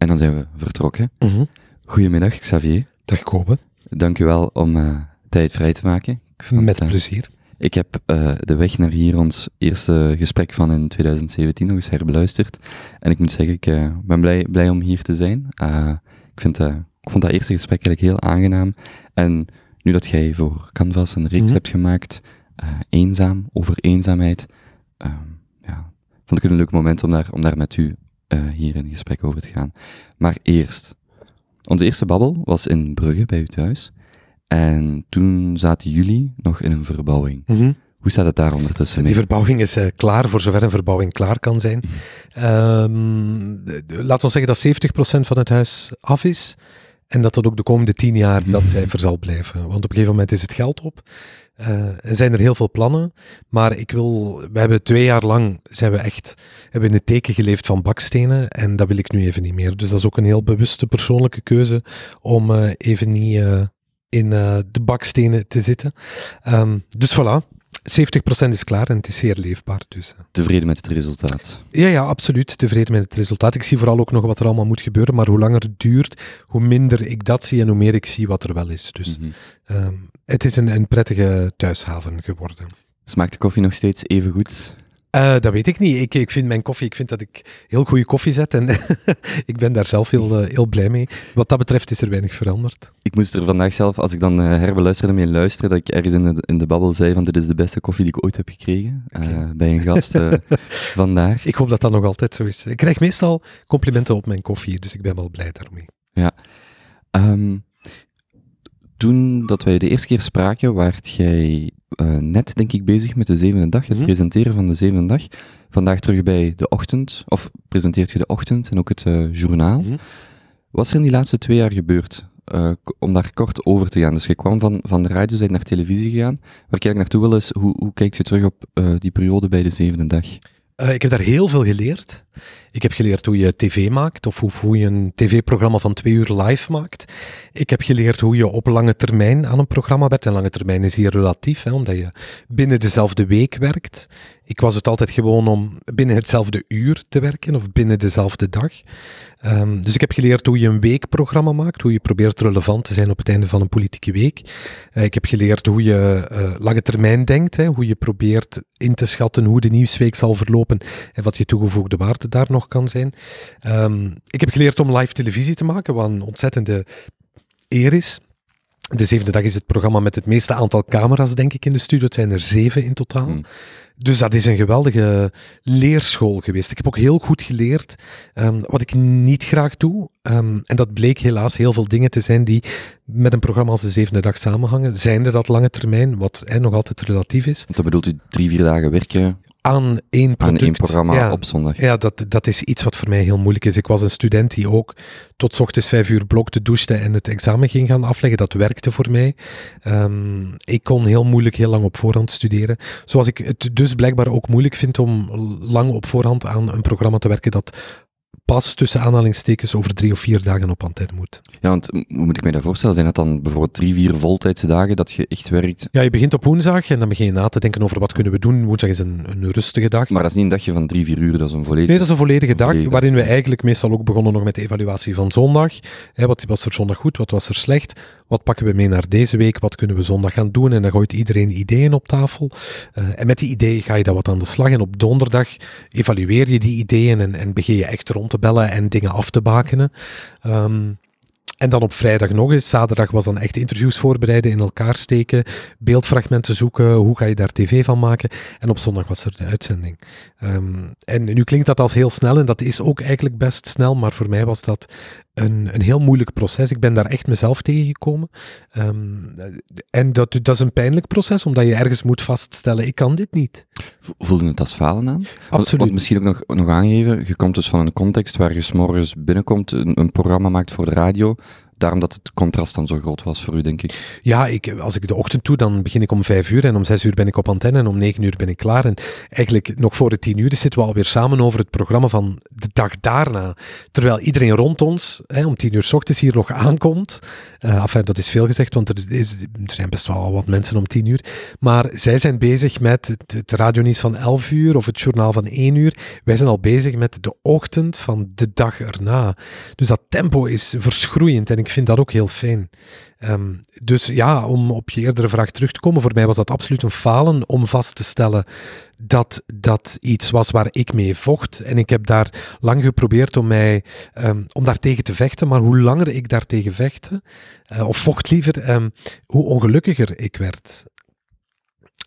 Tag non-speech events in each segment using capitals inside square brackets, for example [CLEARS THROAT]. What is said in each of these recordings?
En dan zijn we vertrokken. Mhm. Goedemiddag, Xavier. Dag Kobe. Dank u wel om uh, tijd vrij te maken. Met uh, plezier. Ik heb uh, de weg naar hier, ons eerste gesprek van in 2017, nog eens herbeluisterd. En ik moet zeggen, ik ben blij, blij om hier te zijn. ik, vind, ik vond dat eerste gesprek eigenlijk heel aangenaam. En nu dat jij voor Canvas een reeks mm -hmm. hebt gemaakt, eenzaam, over eenzaamheid, ja, vond ik het een leuk moment om daar, om daar met u uh, hier in gesprek over te gaan. Maar eerst, onze eerste babbel was in Brugge bij u thuis. En toen zaten jullie nog in een verbouwing. Mm -hmm. Hoe staat het daar ondertussen mee? Die verbouwing is uh, klaar, voor zover een verbouwing klaar kan zijn. um, laat ons zeggen dat 70% van het huis af is. En dat dat ook de komende tien jaar dat cijfer [LAUGHS] zal blijven. Want op een gegeven moment is het geld op. Uh, zijn er heel veel plannen, maar ik wil, we hebben twee jaar lang, zijn we echt, hebben in het teken geleefd van bakstenen en dat wil ik nu even niet meer. Dus dat is ook een heel bewuste persoonlijke keuze om uh, even niet uh, in de bakstenen te zitten. Um, dus voilà, 70% is klaar en het is zeer leefbaar. Dus. Tevreden met het resultaat? Ja, ja, absoluut. Tevreden met het resultaat. Ik zie vooral ook nog wat er allemaal moet gebeuren, maar hoe langer het duurt, hoe minder ik dat zie en hoe meer ik zie wat er wel is. Dus mm -hmm. um, het is een, een prettige thuishaven geworden. Smaakt de koffie nog steeds even goed? Uh, dat weet ik niet. Ik, ik vind mijn koffie, ik vind dat ik heel goede koffie zet en [LAUGHS] ik ben daar zelf heel, uh, heel blij mee. Wat dat betreft is er weinig veranderd. Ik moest er vandaag zelf, als ik dan uh, herbeluisterde mee luisteren, dat ik ergens in de, in de babbel zei van dit is de beste koffie die ik ooit heb gekregen okay. bij een gast [LAUGHS] vandaag. Ik hoop dat dat nog altijd zo is. Ik krijg meestal complimenten op mijn koffie, dus ik ben wel blij daarmee. Ja. Um, toen dat wij de eerste keer spraken, waart jij uh, net, denk ik, bezig met de zevende dag, het mm -hmm. presenteren van de zevende dag. Vandaag terug bij de ochtend, of presenteert je de ochtend en ook het uh, journaal. Mm -hmm. Wat is er in die laatste twee jaar gebeurd? Uh, om daar kort over te gaan. Dus je kwam van, van de radio, zijn naar televisie gegaan. Waar ik eigenlijk naartoe wil is, hoe, hoe kijkt je terug op die periode bij de zevende dag? Uh, ik heb daar heel veel geleerd. Ik heb geleerd hoe je tv maakt, of hoe, je een tv-programma van twee uur live maakt. Ik heb geleerd hoe je op lange termijn aan een programma werkt. En lange termijn is hier relatief, hè, omdat je binnen dezelfde week werkt. Ik was het altijd gewoon om binnen hetzelfde uur te werken, of binnen dezelfde dag. Um, dus ik heb geleerd hoe je een weekprogramma maakt, hoe je probeert relevant te zijn op het einde van een politieke week. Uh, ik heb geleerd hoe je uh, lange termijn denkt, hè, hoe je probeert in te schatten hoe de nieuwsweek zal verlopen en wat je toegevoegde waarde daar nog kan zijn. Um, ik heb geleerd om live televisie te maken, wat een ontzettende eer is. De zevende dag is het programma met het meeste aantal camera's, denk ik, in de studio. Het zijn er zeven in totaal. Hmm. Dus dat is een geweldige leerschool geweest. Ik heb ook heel goed geleerd um, wat ik niet graag doe. Um, en dat bleek helaas heel veel dingen te zijn die met een programma als de zevende dag samenhangen. Zijnde dat lange termijn, wat eh, nog altijd relatief is. Want dat bedoelt u drie, vier dagen werken? Aan één product. Aan één programma ja, op zondag. Ja, dat, dat is iets wat voor mij heel moeilijk is. Ik was een student die ook tot ochtends vijf uur blokte, douchte en het examen ging gaan afleggen. Dat werkte voor mij. Um, ik kon heel moeilijk heel lang op voorhand studeren. Zoals ik het dus blijkbaar ook moeilijk vind om lang op voorhand aan een programma te werken dat pas tussen aanhalingstekens over drie of vier dagen op antenne moet. Ja, want hoe moet ik mij dat voorstellen? Zijn dat dan bijvoorbeeld drie, vier voltijdse dagen dat je echt werkt? Ja, je begint op woensdag en dan begin je na te denken over wat kunnen we doen. Woensdag is een, een rustige dag. Maar dat is niet een dagje van drie, vier uur, dat is een volledige... Nee, dat is een volledige dag, volledige. waarin we eigenlijk meestal ook begonnen nog met de evaluatie van zondag. Wat was er zondag goed, wat was er slecht? Wat pakken we mee naar deze week? Wat kunnen we zondag gaan doen? En dan gooit iedereen ideeën op tafel. Uh, en met die ideeën ga je dan wat aan de slag. En op donderdag evalueer je die ideeën en, en begin je echt rond te bellen en dingen af te bakenen. Um, en dan op vrijdag nog eens. Zaterdag was dan echt interviews voorbereiden, in elkaar steken, beeldfragmenten zoeken. Hoe ga je daar tv van maken? En op zondag was er de uitzending. Um, en nu klinkt dat als heel snel en dat is ook eigenlijk best snel, maar voor mij was dat een, een heel moeilijk proces. Ik ben daar echt mezelf tegengekomen. Um, en dat, dat is een pijnlijk proces, omdat je ergens moet vaststellen, ik kan dit niet. Voelde het als falen aan? Absoluut. Misschien ook nog, nog aangeven, je komt dus van een context waar je s'morgens binnenkomt, een, een programma maakt voor de radio, daarom dat het contrast dan zo groot was voor u, denk ik. Ja, ik, als ik de ochtend doe, dan begin ik om vijf uur en om zes uur ben ik op antenne en om negen uur ben ik klaar. En eigenlijk nog voor de tien uur zitten we alweer samen over het programma van de dag daarna. Terwijl iedereen rond ons hè, om tien uur s ochtends hier nog aankomt. Uh, enfin, dat is veel gezegd, want er, is, er zijn best wel wat mensen om tien uur. Maar zij zijn bezig met het, radionieuws van elf uur of het journaal van één uur. Wij zijn al bezig met de ochtend van de dag erna. Dus dat tempo is verschroeiend en ik vind dat ook heel fijn. Ehm, dus ja, om op je eerdere vraag terug te komen, voor mij was dat absoluut een falen om vast te stellen dat dat iets was waar ik mee vocht. En ik heb daar lang geprobeerd om, mij, um, om daar tegen te vechten. Maar hoe langer ik daar tegen vechtte, uh, of vocht liever, um, hoe ongelukkiger ik werd.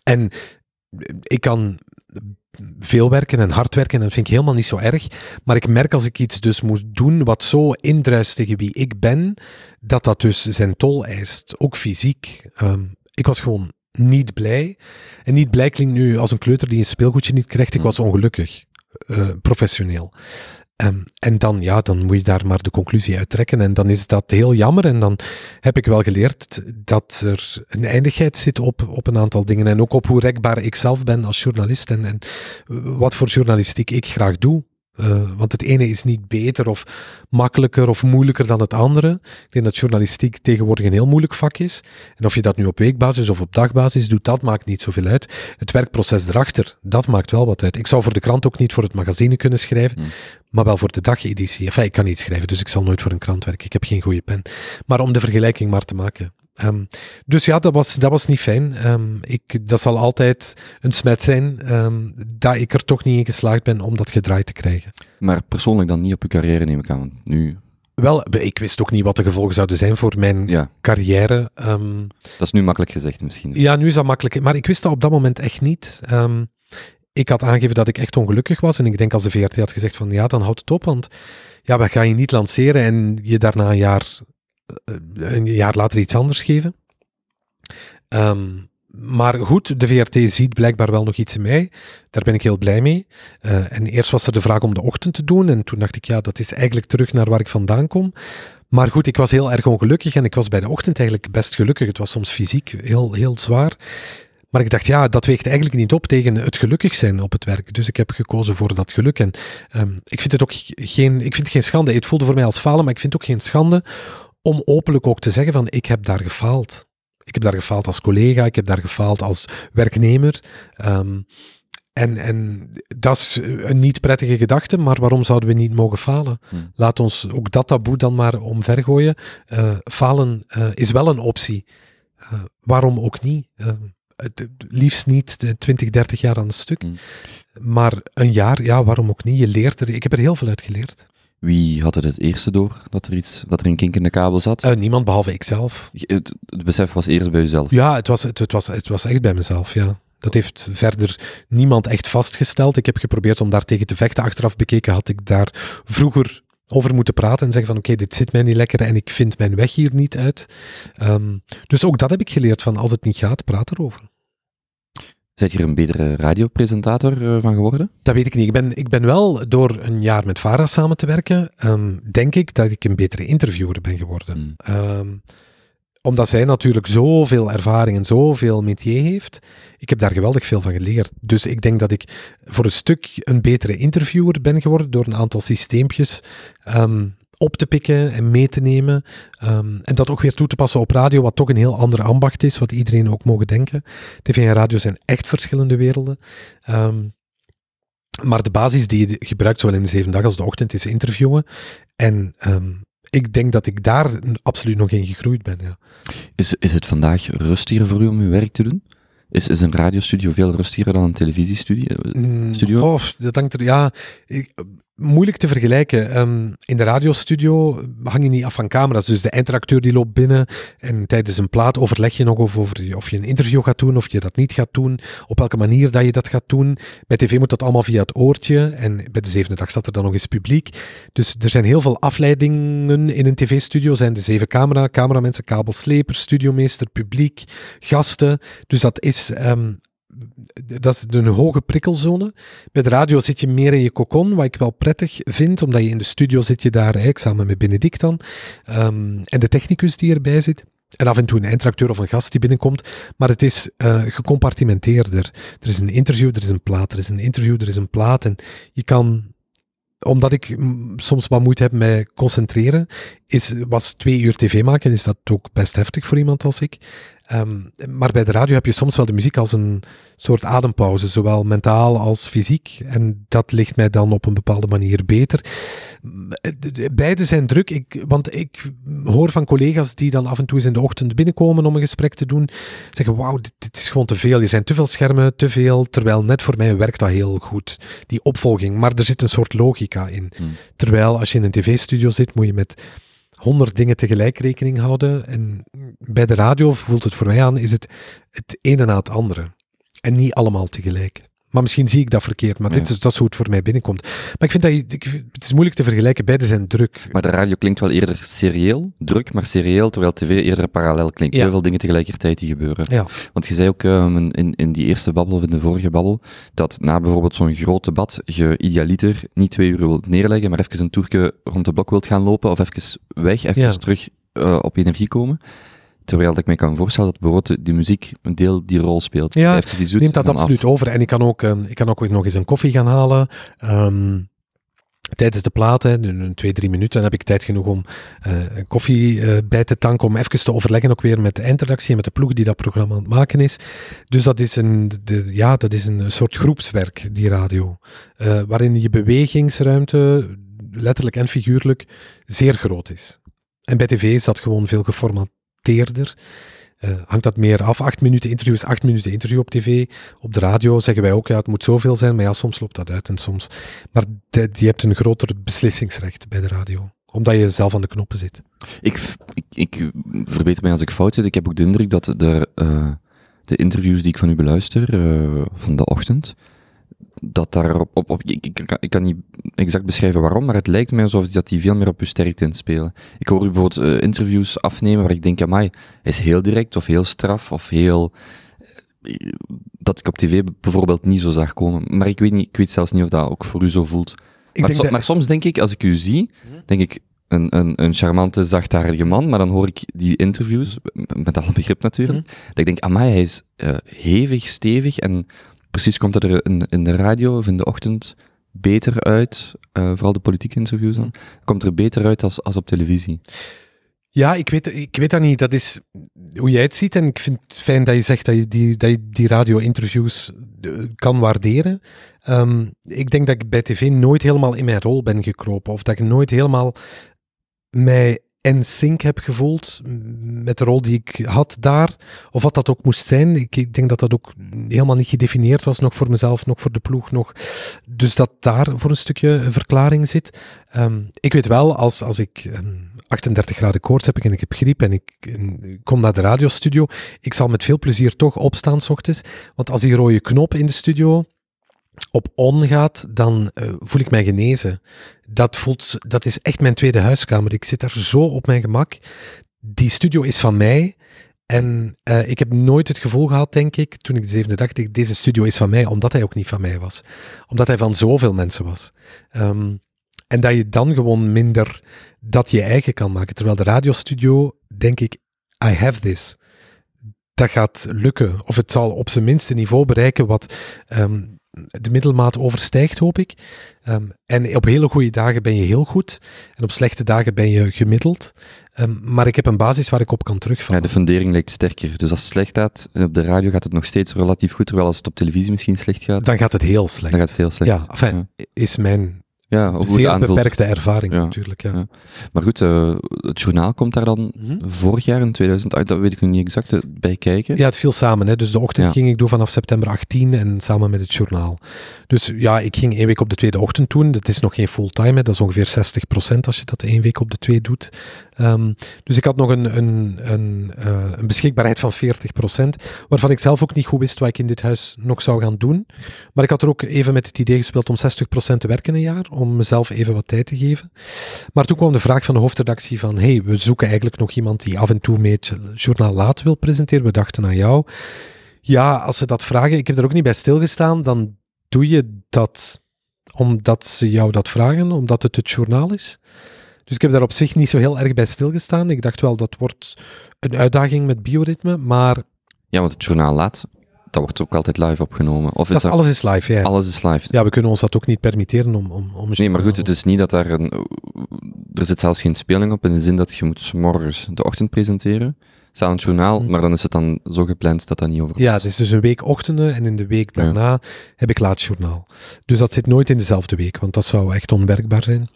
En ik kan veel werken en hard werken, en dat vind ik helemaal niet zo erg. Maar ik merk als ik iets dus moet doen wat zo indruist tegen wie ik ben, dat dat dus zijn tol eist, ook fysiek. Um, ik was gewoon niet blij. En niet blij klinkt nu als een kleuter die een speelgoedje niet krijgt. Ik was ongelukkig, uh, professioneel. Um, en dan, ja, dan moet je daar maar de conclusie uit trekken. En dan is dat heel jammer. En dan heb ik wel geleerd dat er een eindigheid zit op, op een aantal dingen. En ook op hoe rekbaar ik zelf ben als journalist. En, en wat voor journalistiek ik graag doe. Uh, want het ene is niet beter of makkelijker of moeilijker dan het andere. Ik denk dat journalistiek tegenwoordig een heel moeilijk vak is. En of je dat nu op weekbasis of op dagbasis doet, dat maakt niet zoveel uit. Het werkproces erachter, dat maakt wel wat uit. Ik zou voor de krant ook niet voor het magazine kunnen schrijven, mm. maar wel voor de dageditie. Enfin, ik kan niet schrijven, dus ik zal nooit voor een krant werken. Ik heb geen goede pen. Maar om de vergelijking maar te maken. Um, dus ja, dat was, dat was niet fijn. Um, ik, dat zal altijd een smet zijn um, dat ik er toch niet in geslaagd ben om dat gedraaid te krijgen. Maar persoonlijk dan niet op uw carrière neem ik aan. Nu... Wel, ik wist ook niet wat de gevolgen zouden zijn voor mijn ja. carrière. dat is nu makkelijk gezegd misschien. Ja, nu is dat makkelijk. Maar ik wist dat op dat moment echt niet. ik had aangegeven dat ik echt ongelukkig was. En ik denk als de VRT had gezegd van ja, dan houdt het op. Want ja, we gaan je niet lanceren en je daarna een jaar een jaar later iets anders geven. Um, maar goed, de VRT ziet blijkbaar wel nog iets in mij. Daar ben ik heel blij mee. Uh, en eerst was er de vraag om de ochtend te doen. En toen dacht ik, ja, dat is eigenlijk terug naar waar ik vandaan kom. Maar goed, ik was heel erg ongelukkig en ik was bij de ochtend eigenlijk best gelukkig. Het was soms fysiek heel, heel zwaar. Maar ik dacht, ja, dat weegt eigenlijk niet op tegen het gelukkig zijn op het werk. Dus ik heb gekozen voor dat geluk. En um, ik vind het ook geen, ik vind het geen schande. Het voelde voor mij als falen, maar ik vind het ook geen schande om openlijk ook te zeggen van ik heb daar gefaald. Ik heb daar gefaald als collega, ik heb daar gefaald als werknemer. Um, en, en dat is een niet prettige gedachte, maar waarom zouden we niet mogen falen? Hmm. Laat ons ook dat taboe dan maar omvergooien. Uh, falen uh, is wel een optie. Uh, waarom ook niet? Het, liefst niet 20, 30 jaar aan een stuk. Hmm. Maar een jaar, ja, waarom ook niet? Je leert er. Ik heb er heel veel uit geleerd. Wie had het het eerste door dat er, iets, dat er een kink in de kabel zat? Uh, niemand behalve ikzelf. Het, het besef was eerst bij jezelf? Ja, het was, het, het, was, het was echt bij mezelf, ja. Dat heeft verder niemand echt vastgesteld. Ik heb geprobeerd om daar tegen te vechten. Achteraf bekeken had ik daar vroeger over moeten praten en zeggen van oké, dit zit mij niet lekker en ik vind mijn weg hier niet uit. Um, dus ook dat heb ik geleerd van als het niet gaat, praat erover. Zijt je er een betere radiopresentator uh, van geworden? Dat weet ik niet. Ik ben, ik ben wel door een jaar met Vara samen te werken, um, denk ik dat ik een betere interviewer ben geworden. Mm. Um, omdat zij natuurlijk zoveel ervaring en zoveel métier heeft. Ik heb daar geweldig veel van geleerd. Dus ik denk dat ik voor een stuk een betere interviewer ben geworden door een aantal systeempjes um, op te pikken en mee te nemen. Um, en dat ook weer toe te passen op radio, wat toch een heel ander ambacht is, wat iedereen ook mogen denken. TV en radio zijn echt verschillende werelden. Um, maar de basis die je gebruikt, zowel in de zeven dagen als de ochtend, is interviewen. En um, ik denk dat ik daar absoluut nog in gegroeid ben. Ja. Is, is het vandaag rustiger voor u om uw werk te doen? Is, is een radiostudio veel rustiger dan een televisiestudio? Mm, studio? Oh, dat hangt er, ja. Ik, moeilijk te vergelijken. Um, in de radiostudio hang je niet af van camera's. Dus de eindredacteur die loopt binnen en tijdens een plaat overleg je nog over, of je een interview gaat doen, of je dat niet gaat doen, op welke manier dat je dat gaat doen. Bij tv moet dat allemaal via het oortje en bij de zevende dag staat er dan nog eens publiek. Dus er zijn heel veel afleidingen in een tv-studio. Zijn de zeven camera, cameramensen, kabelsleper, studiomeester, publiek, gasten. Dus dat is um, dat is een hoge prikkelzone. De radio zit je meer in je cocon, wat ik wel prettig vind, omdat je in de studio zit je daar, eigenlijk samen met Benedict dan, um, en de technicus die erbij zit. En af en toe een eindtracteur of een gast die binnenkomt. Maar het is uh, gecompartimenteerder. Er is een interview, er is een plaat. Er is een interview, er is een plaat. En je kan omdat ik soms wat moeite heb met concentreren, is, was twee uur tv maken, is dat ook best heftig voor iemand als ik. Um, maar bij de radio heb je soms wel de muziek als een soort adempauze, zowel mentaal als fysiek. En dat ligt mij dan op een bepaalde manier beter. Beide zijn druk, ik, want ik hoor van collega's die dan af en toe eens in de ochtend binnenkomen om een gesprek te doen, zeggen: Wauw, dit, dit, is gewoon te veel. Er zijn te veel schermen, te veel. Terwijl net voor mij werkt dat heel goed, die opvolging. Maar er zit een soort logica in. Hmm. Terwijl als je in een tv-studio zit, moet je met honderd dingen tegelijk rekening houden. En bij de radio voelt het voor mij aan, is het het ene na het andere. En niet allemaal tegelijk. Maar misschien zie ik dat verkeerd, maar dit is, dat is hoe het voor mij binnenkomt. Maar ik vind dat je, ik, het is moeilijk te vergelijken, beide zijn druk. Maar de radio klinkt wel eerder serieel, druk, maar serieel, terwijl tv eerder parallel klinkt. Heel veel dingen tegelijkertijd die gebeuren. Ja. Want je zei ook um, in, in die eerste babbel of in de vorige babbel, dat na bijvoorbeeld zo'n groot debat je idealiter niet twee uur wilt neerleggen, maar even een toerke rond de blok wilt gaan lopen, of even weg, even terug uh, op energie komen. Terwijl ik me kan voorstellen dat bijvoorbeeld de muziek een deel die rol speelt. Ja, Even neemt dat absoluut over. En ik kan ook, uh, ik kan ook nog eens een koffie gaan halen. Um, tijdens de platen, twee, drie minuten, dan heb ik tijd genoeg om uh, een koffie uh, bij te tanken, om even te overleggen ook weer met de eindredactie en met de ploeg die dat programma aan het maken is. Dus dat is een, de, ja, dat is een soort groepswerk, die radio, uh, waarin je bewegingsruimte, letterlijk en figuurlijk, zeer groot is. En bij tv is dat gewoon veel geformateerd Uh, hangt dat meer af? Acht minuten interview is acht minuten interview op tv. Op de radio zeggen wij ook, ja, het moet zoveel zijn, maar ja, soms loopt dat uit en soms. Maar de, je hebt een groter beslissingsrecht bij de radio omdat je zelf aan de knoppen zit. Ik, ik, ik verbeter mij als ik fout zit. Ik heb ook de indruk dat de, uh, de interviews die ik van u beluister, uh, van de ochtend, dat daar op, op, op ik, ik, ik, kan niet exact beschrijven waarom, maar het lijkt mij alsof dat die veel meer op uw sterkte inspelen. Ik hoor u bijvoorbeeld uh, interviews afnemen waar ik denk, amai, hij is heel direct of heel straf of heel, uh, dat ik op tv bijvoorbeeld niet zo zag komen. Maar ik weet niet, ik weet zelfs niet of dat ook voor u zo voelt. Maar, so, dat... maar, soms denk ik, als ik u zie, denk ik, een, een, een charmante, zachtaardige man, maar dan hoor ik die interviews, met alle begrip natuurlijk, mm dat ik denk, amai, hij is uh, hevig, stevig en precies komt dat er in, de radio of in de ochtend beter uit, uh, vooral de politieke interviews dan, komt er beter uit als, als op televisie. Ja, ik weet, ik weet dat niet. Dat is hoe jij het ziet. En ik vind het fijn dat je zegt dat je die, dat die radio-interviews uh, kan waarderen. Um, ik denk dat ik bij tv nooit helemaal in mijn rol ben gekropen. Of dat ik nooit helemaal mij en sync heb gevoeld met de rol die ik had daar. Of wat dat ook moest zijn. Ik, ik, denk dat dat ook helemaal niet gedefinieerd was, nog voor mezelf, nog voor de ploeg. Nog. Dus dat daar voor een stukje verklaring zit. Um, ik weet wel, als, als ik um, 38 graden koorts heb en ik heb griep en ik, kom naar de radiostudio, ik zal met veel plezier toch opstaan s ochtends. Want als die rode knop in de studio op on gaat, dan uh, voel ik mij genezen. Dat, voelt, dat is echt mijn tweede huiskamer. Ik zit daar zo op mijn gemak. Die studio is van mij. En uh, ik heb nooit het gevoel gehad, denk ik, toen ik de zevende dag, deze studio is van mij, omdat hij ook niet van mij was. Omdat hij van zoveel mensen was. Um, en dat je dan gewoon minder dat je eigen kan maken. Terwijl de radiostudio, denk ik, I have this. Dat gaat lukken. Of het zal op zijn minste niveau bereiken wat um, de middelmaat overstijgt, hoop ik. Um, en op hele goede dagen ben je heel goed. En op slechte dagen ben je gemiddeld. Um, maar ik heb een basis waar ik op kan terugvallen. Ja, de fundering lijkt sterker. Dus als het slecht gaat, en op de radio gaat het nog steeds relatief goed, terwijl als het op televisie misschien slecht gaat... Dan gaat het heel slecht. Dan gaat het heel slecht. Ja, enfin, ja. is mijn ja, hoe Zeer beperkte ervaring ja. natuurlijk. Ja. ja. Maar goed, uh, het journaal komt daar dan mm -hmm. vorig jaar in 2000 uit, dat weet ik nu niet exact, uh, bij kijken. Ja, het viel samen. Hè. Dus de ochtend ging ik door vanaf september 18 en samen met het journaal. Dus ja, ik ging één week op de tweede ochtend doen. Dat is nog geen fulltime, dat is ongeveer 60% als je dat één week op de twee doet. Um, dus ik had nog een, een, een, uh, een beschikbaarheid van 40%, waarvan ik zelf ook niet goed wist wat ik in dit huis nog zou gaan doen. Maar ik had er ook even met het idee gespeeld om 60% te werken een jaar, om mezelf even wat tijd te geven. Maar toen kwam de vraag van de hoofdredactie van, hey, we zoeken eigenlijk nog iemand die af en toe mee journaal laat wil presenteren. We dachten aan jou. Ja, als ze dat vragen, ik heb er ook niet bij stilgestaan, dan doe je dat omdat ze jou dat vragen, omdat het het journaal is. Dus ik heb daar op zich niet zo heel erg bij stilgestaan. Ik dacht wel, dat wordt een uitdaging met bioritme, maar... Ja, want het journaal laat, dat wordt ook altijd live opgenomen. Of is dat, dat, alles is live, ja. alles is live? Ja, we kunnen ons dat ook niet permitteren om... om, om Nee, maar goed, het is niet dat daar een... Er zit zelfs geen speling op, in de zin dat je moet morgens de ochtend presenteren. Staat een journaal, Mhm. maar dan is het dan zo gepland dat dat niet over Ja, het is dus een week ochtenden en in de week daarna heb ik laatjournaal. Dus dat zit nooit in dezelfde week, want dat zou echt onwerkbaar zijn.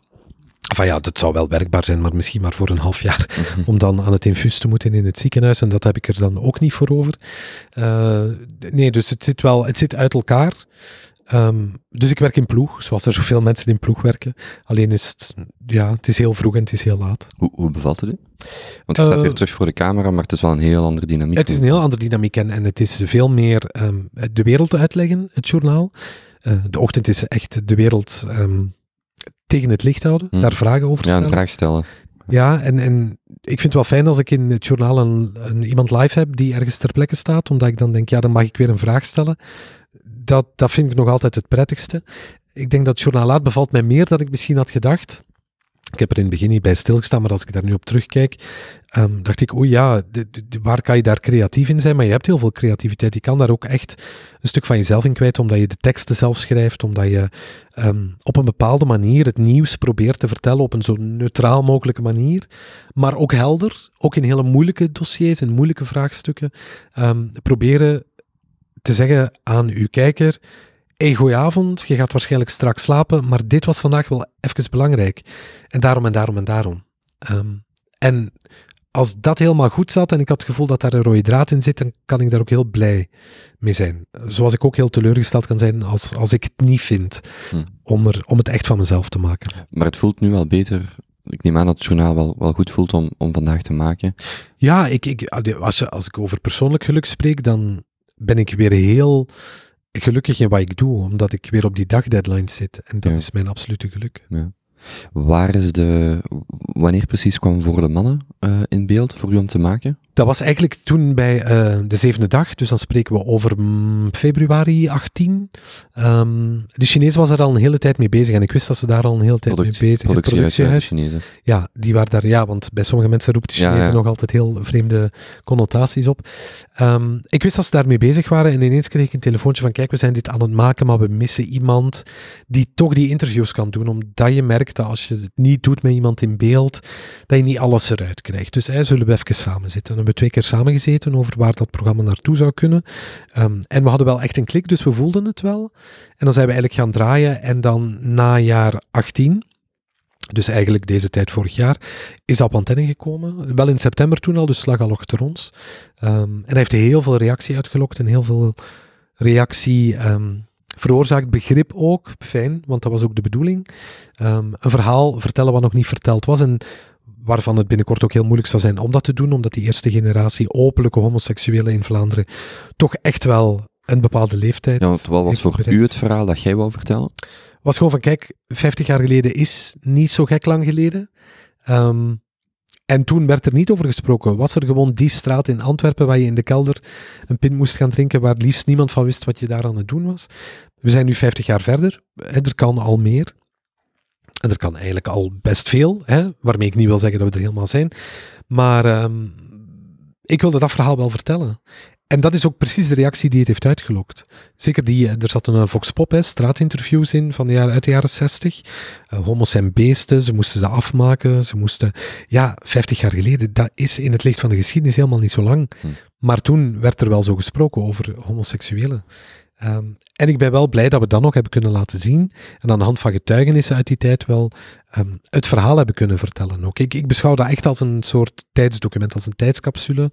Enfin ja, dat zou wel werkbaar zijn, maar misschien maar voor een half jaar. [LAUGHS] Om dan aan het infuus te moeten in het ziekenhuis. En dat heb ik er dan ook niet voor over. Eh, nee, dus het zit wel, het zit uit elkaar. Ehm, dus ik werk in ploeg, zoals er zoveel mensen in ploeg werken. Alleen is het, ja, het is heel vroeg en het is heel laat. Hoe, hoe bevalt het u? Want je staat Eh, weer terug voor de camera, maar het is wel een heel andere dynamiek. Het is een heel andere dynamiek en, en het is veel meer ehm, de wereld uitleggen, het journaal. Eh, de ochtend is echt de wereld ehm, tegen het licht houden, Hm. daar vragen over Ja, stellen. een vraag stellen. Ja, en, en ik vind het wel fijn als ik in het journaal een, een, iemand live heb die ergens ter plekke staat, omdat ik dan denk, ja, dan mag ik weer een vraag stellen. Dat, dat vind ik nog altijd het prettigste. Ik denk dat het journaal laat bevalt mij meer dan ik misschien had gedacht. Ik heb er in het begin niet bij stilgestaan, maar als ik daar nu op terugkijk, ehm, dacht ik, oei ja, waar kan je daar creatief in zijn? Maar je hebt heel veel creativiteit. Je kan daar ook echt een stuk van jezelf in kwijt, omdat je de teksten zelf schrijft, omdat je ehm, op een bepaalde manier het nieuws probeert te vertellen op een zo neutraal mogelijke manier, maar ook helder, ook in hele moeilijke dossiers en moeilijke vraagstukken, ehm, proberen te zeggen aan uw kijker, hey, goeie je gaat waarschijnlijk straks slapen, maar dit was vandaag wel even belangrijk. En daarom en daarom en daarom. Ehm, en als dat helemaal goed zat en ik had het gevoel dat daar een rode draad in zit, dan kan ik daar ook heel blij mee zijn. Zoals ik ook heel teleurgesteld kan zijn als, als ik het niet vind Hm. om, er, om het echt van mezelf te maken. Maar het voelt nu wel beter. Ik neem aan dat het journaal wel, wel goed voelt om, om vandaag te maken. Ja, ik, ik, als, je, als ik over persoonlijk geluk spreek, dan ben ik weer heel gelukkig in wat ik doe, omdat ik weer op die dagdeadline zit. En dat Ja. is mijn absolute geluk. Waar is de... Wanneer precies kwam voor de mannen eh, in beeld voor u om te maken? Dat was eigenlijk toen bij eh, de zevende dag, dus dan spreken we over mm, februari 18. Ehm, de Chinees was er al een hele tijd mee bezig en ik wist dat ze daar al een hele tijd mee bezig waren. Productiehuis de Chinezen. Ja, die waren daar, ja, want bij sommige mensen roept de Ja, Chinezen ja. nog altijd heel vreemde connotaties op. Ehm, ik wist dat ze daarmee bezig waren en ineens kreeg ik een telefoontje van, kijk, we zijn dit aan het maken, maar we missen iemand die toch die interviews kan doen, omdat je merkt dat als je het niet doet met iemand in beeld, dat je niet alles eruit krijgt. Dus hè, zullen we even samen zitten. Hebben twee keer samengezeten over waar dat programma naartoe zou kunnen. Ehm, en we hadden wel echt een klik, dus we voelden het wel. En dan zijn we eigenlijk gaan draaien en dan na jaar 18... Dus eigenlijk deze tijd vorig jaar is dat antenne gekomen. Wel in september toen al, dus lag al achter ons. Ehm, en hij heeft heel veel reactie uitgelokt en heel veel reactie ehm, veroorzaakt. Begrip ook, fijn, want dat was ook de bedoeling. Een verhaal vertellen wat nog niet verteld was en waarvan het binnenkort ook heel moeilijk zou zijn om dat te doen, omdat die eerste generatie openlijke homoseksuelen in Vlaanderen toch echt wel een bepaalde leeftijd Ja, want wat was voor bereikt u het verhaal dat jij wou vertellen? was gewoon van, kijk, 50 jaar geleden is niet zo gek lang geleden. Ehm, en toen werd er niet over gesproken. Was er gewoon die straat in Antwerpen waar je in de kelder een pint moest gaan drinken, waar liefst niemand van wist wat je daar aan het doen was. We zijn nu 50 jaar verder. Er kan al meer. En er kan eigenlijk al best veel, hè, waarmee ik niet wil zeggen dat we er helemaal zijn. Maar ehm, ik wilde dat verhaal wel vertellen. En dat is ook precies de reactie die het heeft uitgelokt. Zeker die, eh, er zat een Vox Pop, hè, straatinterviews in van de jaren, uit de jaren 60. Uh, homo's zijn beesten, ze moesten ze afmaken, ze moesten... Ja, 50 jaar geleden, dat is in het licht van de geschiedenis helemaal niet zo lang. Hm. Maar toen werd er wel zo gesproken over homoseksuelen. Ehm, en ik ben wel blij dat we dat nog hebben kunnen laten zien. En aan de hand van getuigenissen uit die tijd wel ehm, het verhaal hebben kunnen vertellen. Ook. Ik, ik beschouw dat echt als een soort tijdsdocument, als een tijdscapsule,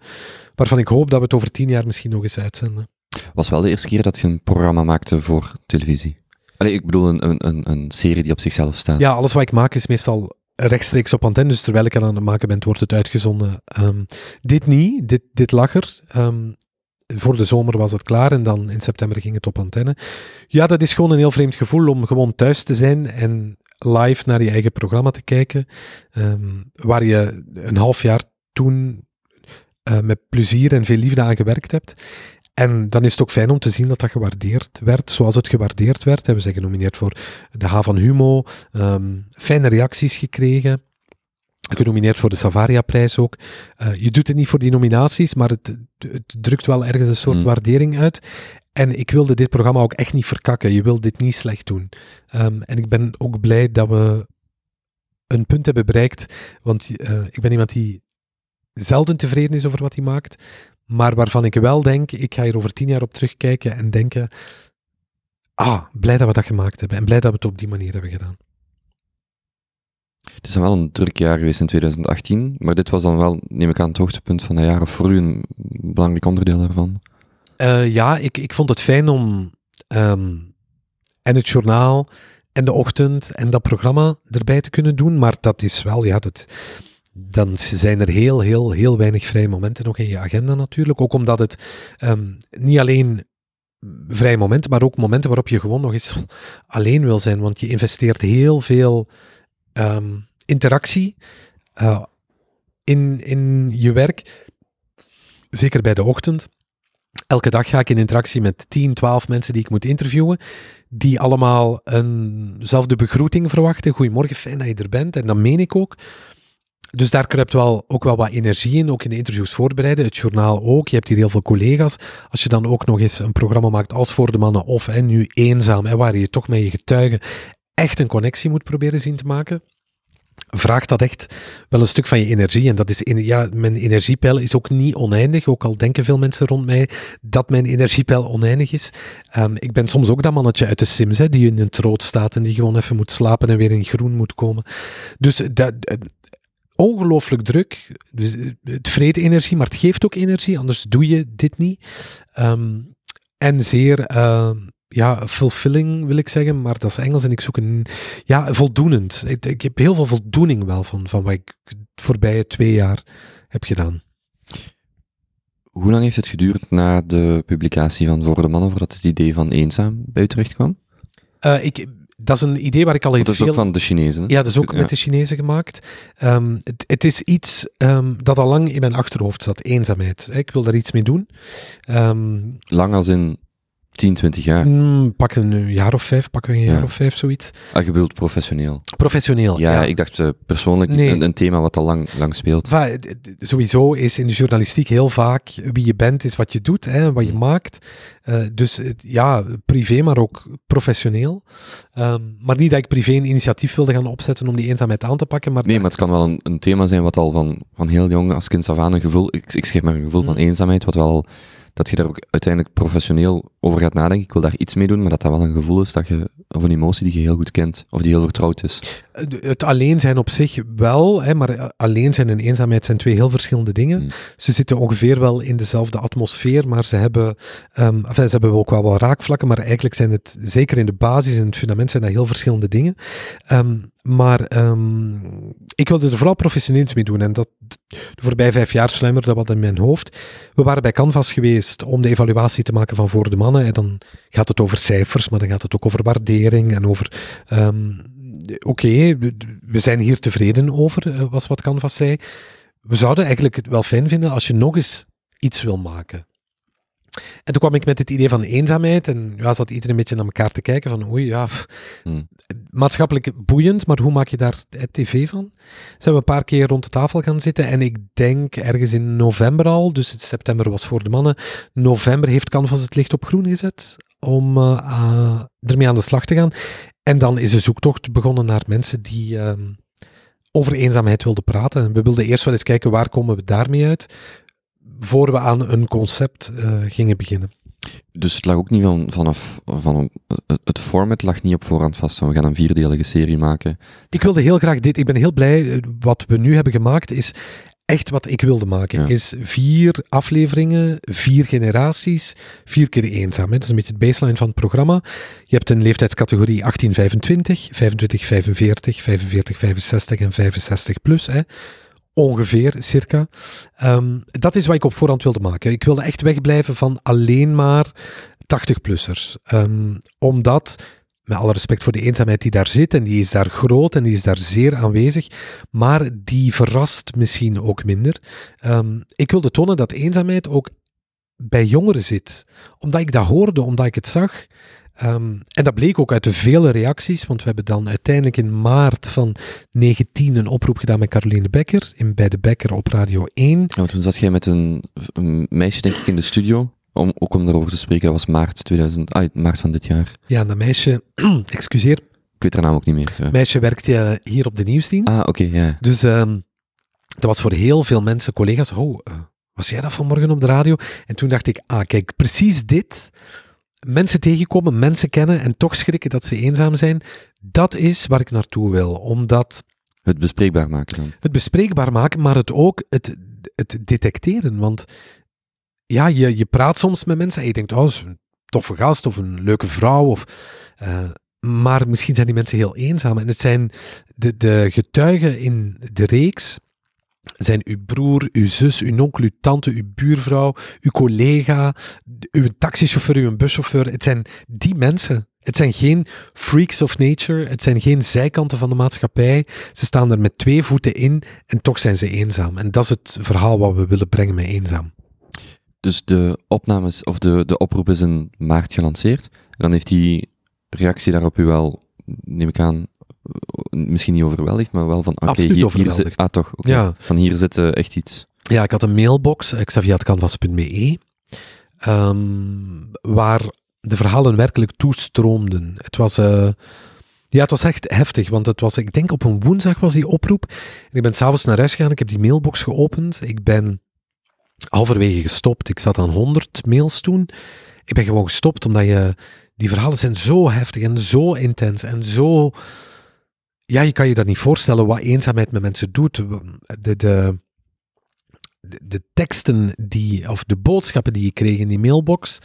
waarvan ik hoop dat we het over tien jaar misschien nog eens uitzenden. Was wel de eerste keer dat je een programma maakte voor televisie. Allee, ik bedoel een, een, een, een serie die op zichzelf staat. Ja, alles wat ik maak is meestal rechtstreeks op antenne, dus terwijl ik aan het maken ben, wordt het uitgezonden. Ehm, dit niet, dit, dit lag er. Voor de zomer was het klaar en dan in september ging het op antenne. Ja, dat is gewoon een heel vreemd gevoel om gewoon thuis te zijn en live naar je eigen programma te kijken, ehm, waar je een half jaar toen eh, met plezier en veel liefde aan gewerkt hebt. En dan is het ook fijn om te zien dat dat gewaardeerd werd, zoals het gewaardeerd werd. We zijn genomineerd voor de H van Humo, um, fijne reacties gekregen. Genomineerd voor de Savaria-prijs ook. Uh, je doet het niet voor die nominaties, maar het, het drukt wel ergens een soort mm. waardering uit. En ik wilde dit programma ook echt niet verkakken. Je wil dit niet slecht doen. Um, en ik ben ook blij dat we een punt hebben bereikt. Want uh, ik ben iemand die zelden tevreden is over wat hij maakt. Maar waarvan ik wel denk, ik ga hier over tien jaar op terugkijken en denken. Ah, blij dat we dat gemaakt hebben. En blij dat we het op die manier hebben gedaan. Het is dan wel een druk jaar geweest in 2018, maar dit was dan wel, neem ik aan, het hoogtepunt van het jaar, of voor u een belangrijk onderdeel daarvan? Uh, ja, ik, ik vond het fijn om um, en het journaal en de ochtend en dat programma erbij te kunnen doen, maar dat is wel, ja, dat, dan zijn er heel, heel, heel weinig vrije momenten nog in je agenda natuurlijk. Ook omdat het um, niet alleen vrije momenten, maar ook momenten waarop je gewoon nog eens alleen wil zijn. Want je investeert heel veel um, interactie uh, in, in je werk. Zeker bij de ochtend. Elke dag ga ik in interactie met 10, 12 mensen die ik moet interviewen, die allemaal eenzelfde begroeting verwachten. Goedemorgen, fijn dat je er bent. En dat meen ik ook. Dus daar kruipt wel, ook wel wat energie in, ook in de interviews voorbereiden. Het journaal ook. Je hebt hier heel veel collega's. Als je dan ook nog eens een programma maakt als Voor de Mannen of hè, nu eenzaam, hè, waar je toch met je getuigen echt een connectie moet proberen zien te maken vraagt dat echt wel een stuk van je energie. En dat is, ja, mijn energiepeil is ook niet oneindig. Ook al denken veel mensen rond mij dat mijn energiepeil oneindig is. Um, ik ben soms ook dat mannetje uit de Sims, hè, die in een troot staat en die gewoon even moet slapen en weer in groen moet komen. Dus dat, ongelooflijk druk. Dus het vreet energie, maar het geeft ook energie, anders doe je dit niet. Um, en zeer uh, ja, fulfilling wil ik zeggen, maar dat is Engels en ik zoek een, ja, voldoenend. Ik, ik heb heel veel voldoening wel van, van wat ik de voorbije twee jaar heb gedaan. Hoe lang heeft het geduurd na de publicatie van Voor de Mannen voordat het idee van eenzaam bij u terecht kwam? Uh, ik, dat is een idee waar ik al heel veel... Dat is ook van de Chinezen. Ja, dat is ook met de Chinezen gemaakt. Um, het, het, is iets um, dat al lang in mijn achterhoofd zat, eenzaamheid. Ik wil daar iets mee doen. Um, lang als in 10, 20 jaar? Mm, pak een jaar of vijf, pakken we een jaar of vijf, zoiets. Ah, je bedoelt professioneel? Professioneel, ja. ja. ik dacht uh, persoonlijk nee. een, een, thema wat al lang, lang speelt. Va, sowieso is in de journalistiek heel vaak wie je bent is wat je doet, hè, wat je mm. maakt. Uh, dus ja, privé, maar ook professioneel. Um, maar niet dat ik privé een initiatief wilde gaan opzetten om die eenzaamheid aan te pakken. Maar nee, maar het kan wel een, een, thema zijn wat al van, van heel jong als kind af aan een gevoel, ik, ik schrijf maar een gevoel mm. van eenzaamheid, wat wel dat je daar ook uiteindelijk professioneel over gaat nadenken. Ik wil daar iets mee doen, maar dat dat wel een gevoel is dat je, of een emotie die je heel goed kent, of die heel vertrouwd is. Het alleen zijn op zich wel, hè, maar alleen zijn en eenzaamheid zijn twee heel verschillende dingen. Hmm. Ze zitten ongeveer wel in dezelfde atmosfeer, maar ze hebben, um, enfin, ze hebben ook wel wat raakvlakken, maar eigenlijk zijn het, zeker in de basis en het fundament, zijn dat heel verschillende dingen. Um, maar um, ik wilde er vooral professioneel mee doen. En dat, de voorbije vijf jaar sluimerde dat wat in mijn hoofd. We waren bij Canvas geweest om de evaluatie te maken van Voor de Mannen. En dan gaat het over cijfers, maar dan gaat het ook over waardering en over... Um, Oké, we zijn hier tevreden over, eh, was wat Canvas zei. We zouden eigenlijk het wel fijn vinden als je nog eens iets wil maken. En toen kwam ik met het idee van eenzaamheid en ja, zat iedereen een beetje naar elkaar te kijken van oei, ja, hmm. maatschappelijk boeiend, maar hoe maak je daar tv van? Zijn we een paar keer rond de tafel gaan zitten en ik denk ergens in november al, dus september was voor de mannen, november heeft Canvas het licht op groen gezet om uh, ermee aan de slag te gaan. En dan is de zoektocht begonnen naar mensen die... Uh, over eenzaamheid wilden praten. We wilden eerst wel eens kijken waar komen we daarmee uit voor we aan een concept uh, gingen beginnen. Dus het lag ook niet van, vanaf, van, het format lag niet op voorhand vast we gaan een vierdelige serie maken. Ik wilde heel graag dit, ik ben heel blij, eh, wat we nu hebben gemaakt is echt wat ik wilde maken. Is vier afleveringen, vier generaties, vier keer eenzaam. Hè. Dat is een beetje het baseline van het programma. Je hebt een leeftijdscategorie 1825, 25, 45, 45, 65 en 65 plus. Hè ongeveer, circa. Um, dat is wat ik op voorhand wilde maken. Ik wilde echt wegblijven van alleen maar 80-plussers. Um, ehm, omdat, met alle respect voor de eenzaamheid die daar zit, en die is daar groot en die is daar zeer aanwezig, maar die verrast misschien ook minder. Um, ik wilde tonen dat eenzaamheid ook bij jongeren zit. Omdat ik dat hoorde, omdat ik het zag. Ehm, en dat bleek ook uit de vele reacties, want we hebben dan uiteindelijk in maart van 19 een oproep gedaan met Caroline Becker, in, bij de Becker op Radio 1. Ja, toen zat jij met een, een, meisje, denk ik, in de studio, om, ook om daarover te spreken. Dat was maart, 2000, ah, maart van dit jaar. Ja, dat meisje, [CLEARS THROAT] excuseer. Ik weet haar naam ook niet meer. Ja. meisje werkt uh, hier op de nieuwsdienst. Ah, oké, ja. Dus um, dat was voor heel veel mensen, collega's, oh, uh, was jij dat vanmorgen op de radio? En toen dacht ik, ah, kijk, precies dit mensen tegenkomen, mensen kennen en toch schrikken dat ze eenzaam zijn, dat is waar ik naartoe wil. Omdat. Het bespreekbaar maken dan. Het bespreekbaar maken, maar het ook het, het detecteren. Want ja, je, je praat soms met mensen en je denkt, oh, is een toffe gast of een leuke vrouw. Of, uh, maar misschien zijn die mensen heel eenzaam. En het zijn de, de getuigen in de reeks zijn uw broer, uw zus, uw onkel, uw tante, uw buurvrouw, uw collega, uw taxichauffeur, uw buschauffeur. Het zijn die mensen. Het zijn geen freaks of nature. Het zijn geen zijkanten van de maatschappij. Ze staan er met twee voeten in en toch zijn ze eenzaam. En dat is het verhaal wat we willen brengen met eenzaam. Dus de opnames of de, de oproep is in maart gelanceerd. En dan heeft die reactie daarop u wel, neem ik aan, misschien niet overweldigd, maar wel van, oké, hier, hier zit, ah toch, okay. ja. van hier zit uh, echt iets. Ja, ik had een mailbox, eh, xaviatcanvas.be, um, waar de verhalen werkelijk toestroomden. Het was, uh, ja, het was echt heftig, want het was, ik denk op een woensdag was die oproep. En ik ben s'avonds naar huis gegaan, ik heb die mailbox geopend, ik ben halverwege gestopt. Ik zat aan 100 mails toen. Ik ben gewoon gestopt, omdat je, die verhalen zijn zo heftig en zo intens en zo ja, je kan je dat niet voorstellen wat eenzaamheid met mensen doet. De, de, de, teksten die, of de boodschappen die je kreeg in die mailbox,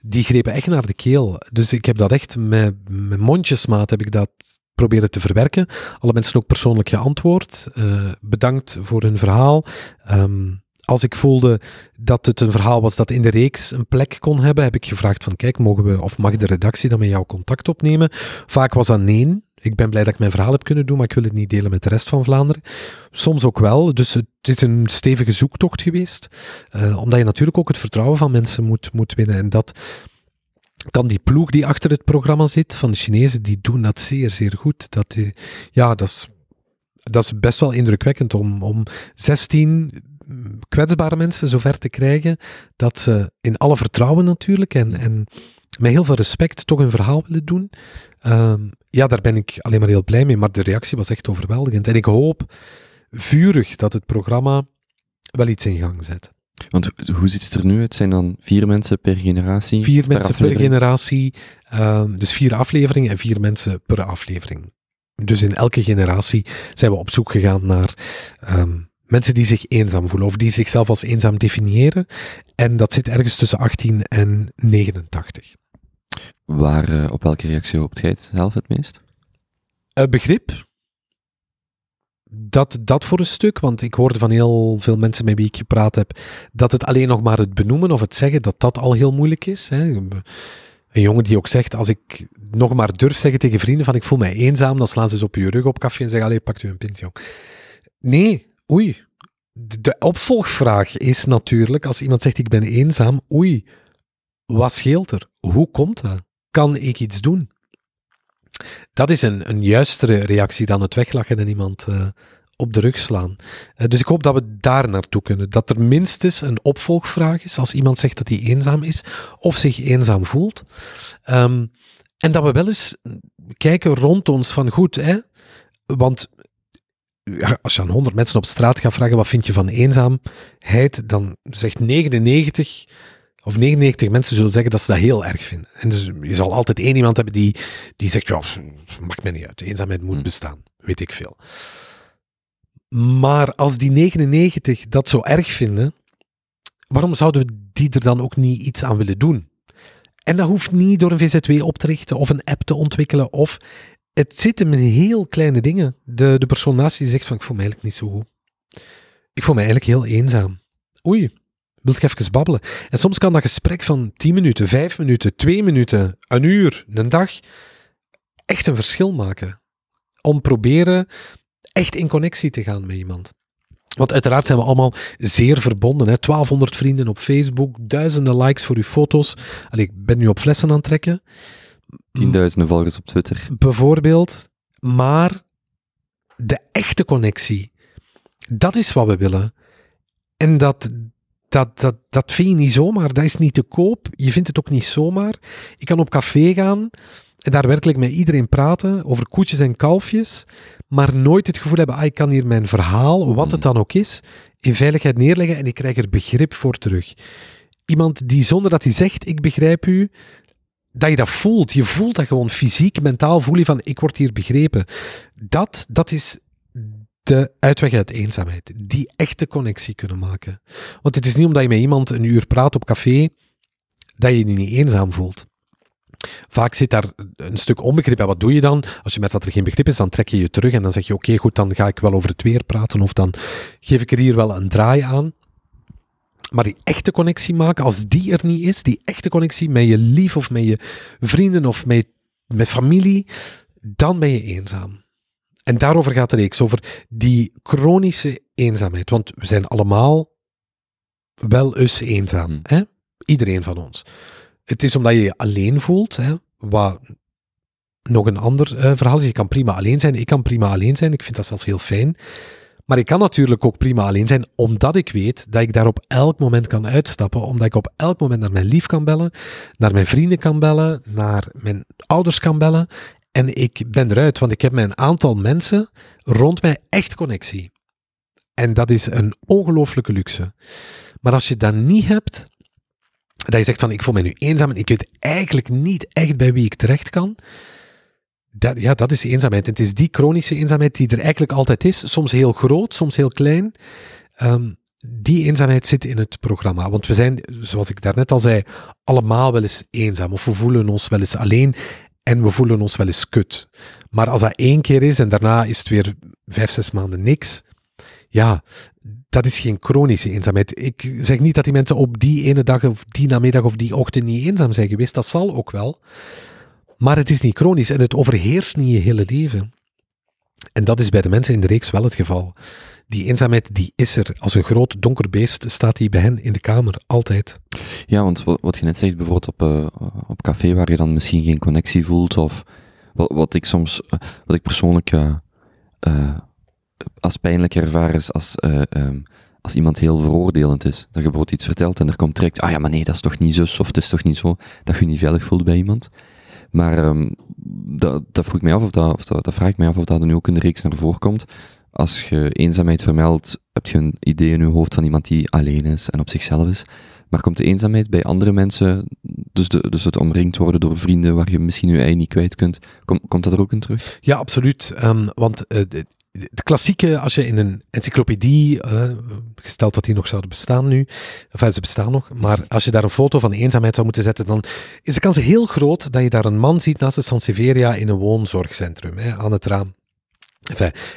die grepen echt naar de keel. Dus ik heb dat echt met, met mondjesmaat heb ik dat proberen te verwerken. Alle mensen ook persoonlijk geantwoord. Uh, bedankt voor hun verhaal. Um, als ik voelde dat het een verhaal was dat in de reeks een plek kon hebben, heb ik gevraagd van kijk, mogen we of mag de redactie dan met jou contact opnemen? Vaak was dat nee. Ik ben blij dat ik mijn verhaal heb kunnen doen, maar ik wil het niet delen met de rest van Vlaanderen. Soms ook wel, dus het is een stevige zoektocht geweest. Uh, omdat je natuurlijk ook het vertrouwen van mensen moet, moet winnen. En dat kan die ploeg die achter het programma zit, van de Chinezen, die doen dat zeer, zeer goed. Dat, die, ja, dat is, dat is best wel indrukwekkend om, om 16 kwetsbare mensen zover te krijgen dat ze in alle vertrouwen natuurlijk en, en met heel veel respect toch een verhaal willen doen. Um, ja, daar ben ik alleen maar heel blij mee, maar de reactie was echt overweldigend. En ik hoop vurig dat het programma wel iets in gang zet. Want hoe ziet het er nu uit? Zijn dan vier mensen per generatie? Vier mensen per generatie, um, dus vier afleveringen en vier mensen per aflevering. Dus in elke generatie zijn we op zoek gegaan naar um, mensen die zich eenzaam voelen of die zichzelf als eenzaam definiëren. En dat zit ergens tussen 18 en 89. Waar, uh, op welke reactie hoopt jij het zelf het meest? Uh, begrip. Dat, dat voor een stuk, want ik hoorde van heel veel mensen met wie ik gepraat heb, dat het alleen nog maar het benoemen of het zeggen, dat dat al heel moeilijk is. Hè. Een jongen die ook zegt, als ik nog maar durf zeggen tegen vrienden van ik voel mij eenzaam, dan slaan ze op je rug op café en zeggen, allee, pakt u een pint, jong. Nee, oei. De opvolgvraag is natuurlijk, als iemand zegt ik ben eenzaam, oei, wat scheelt er? Hoe komt dat? Kan ik iets doen? Dat is een, een juistere reactie dan het weglachen en iemand uh, op de rug slaan. Uh, dus ik hoop dat we daar naartoe kunnen. Dat er minstens een opvolgvraag is als iemand zegt dat hij eenzaam is of zich eenzaam voelt. Um, en dat we wel eens kijken rond ons van goed, hè, want als je aan 100 mensen op straat gaat vragen wat vind je van eenzaamheid, dan zegt 99 of 99 mensen zullen zeggen dat ze dat heel erg vinden. En dus je zal altijd één iemand hebben die, die zegt, ja, maakt mij niet uit. Eenzaamheid moet hmm. bestaan. Weet ik veel. Maar als die 99 dat zo erg vinden, waarom zouden we die er dan ook niet iets aan willen doen? En dat hoeft niet door een VZW op te richten of een app te ontwikkelen of het zit hem in heel kleine dingen. De, de persoon naast je zegt van ik voel me eigenlijk niet zo goed. Ik voel me eigenlijk heel eenzaam. Oei, wil ik even babbelen. En soms kan dat gesprek van 10 minuten, 5 minuten, 2 minuten, een uur, een dag echt een verschil maken. Om proberen echt in connectie te gaan met iemand. Want uiteraard zijn we allemaal zeer verbonden. Hè? 1200 vrienden op Facebook, duizenden likes voor uw foto's. Allee, ik ben nu op flessen aan het trekken. Tienduizenden volgers op Twitter. Bijvoorbeeld. Maar de echte connectie, dat is wat we willen. En dat, dat, dat, dat vind je niet zomaar. Dat is niet te koop. Je vindt het ook niet zomaar. Ik kan op café gaan en daar werkelijk met iedereen praten over koetjes en kalfjes, maar nooit het gevoel hebben, ah, ik kan hier mijn verhaal, wat het dan ook is, in veiligheid neerleggen en ik krijg er begrip voor terug. Iemand die zonder dat hij zegt, ik begrijp u, dat je dat voelt. Je voelt dat gewoon fysiek, mentaal voel je van, ik word hier begrepen. Dat, dat is de uitweg uit eenzaamheid. Die echte connectie kunnen maken. Want het is niet omdat je met iemand een uur praat op café, dat je je niet eenzaam voelt. Vaak zit daar een stuk onbegrip. En wat doe je dan? Als je merkt dat er geen begrip is, dan trek je je terug en dan zeg je: Oké, goed, dan ga ik wel over het weer praten of dan geef ik er hier wel een draai aan. Maar die echte connectie maken, als die er niet is, die echte connectie met je lief of met je vrienden of met, met familie, dan ben je eenzaam. En daarover gaat de reeks, over die chronische eenzaamheid. Want we zijn allemaal wel eens eenzaam. Hmm. Hè? Iedereen van ons. Het is omdat je je alleen voelt, hè, wat nog een ander uh, verhaal is. Je kan prima alleen zijn. Ik kan prima alleen zijn. Ik vind dat zelfs heel fijn. Maar ik kan natuurlijk ook prima alleen zijn, omdat ik weet dat ik daar op elk moment kan uitstappen. Omdat ik op elk moment naar mijn lief kan bellen, naar mijn vrienden kan bellen, naar mijn ouders kan bellen. En ik ben eruit, want ik heb met een aantal mensen rond mij echt connectie. En dat is een ongelooflijke luxe. Maar als je dat niet hebt, dat je zegt van ik voel me nu eenzaam en ik weet eigenlijk niet echt bij wie ik terecht kan. Dat, ja, dat is eenzaamheid. En het is die chronische eenzaamheid die er eigenlijk altijd is. Soms heel groot, soms heel klein. Um, die eenzaamheid zit in het programma. Want we zijn, zoals ik daarnet al zei, allemaal wel eens eenzaam. Of we voelen ons wel eens alleen en we voelen ons wel eens kut. Maar als dat één keer is en daarna is het weer vijf, zes maanden niks, ja, dat is geen chronische eenzaamheid. Ik zeg niet dat die mensen op die ene dag of die namiddag of die ochtend niet eenzaam zijn geweest. Dat zal ook wel. Maar het is niet chronisch en het overheerst niet je hele leven. En dat is bij de mensen in de reeks wel het geval. Die eenzaamheid, die is er. Als een groot donker beest staat die bij hen in de kamer, altijd. Ja, want wat je net zegt, bijvoorbeeld op, uh, op café, waar je dan misschien geen connectie voelt, of wat, wat ik soms, uh, wat ik persoonlijk uh, als pijnlijk ervaren is als, um, als iemand heel veroordelend is. Dat je bijvoorbeeld iets vertelt en er komt direct, ah ja, maar nee, dat is toch niet zus, of het is toch niet zo, dat je je niet veilig voelt bij iemand. Maar um, dat, dat vroeg mij af of dat, of dat, dat vraag ik mij af of dat er nu ook in de reeks naar voren komt. Als je eenzaamheid vermeldt, heb je een idee in je hoofd van iemand die alleen is en op zichzelf is. Maar komt de eenzaamheid bij andere mensen, dus, de, dus het omringd worden door vrienden waar je misschien je ei niet kwijt kunt, kom, komt dat er ook in terug? Ja, absoluut. Um, want uh, het klassieke, als je in een encyclopedie, uh, gesteld dat die nog zouden bestaan nu, enfin ze bestaan nog, maar als je daar een foto van eenzaamheid zou moeten zetten, dan is de kans heel groot dat je daar een man ziet naast de Sanseveria in een woonzorgcentrum, hè, aan het raam.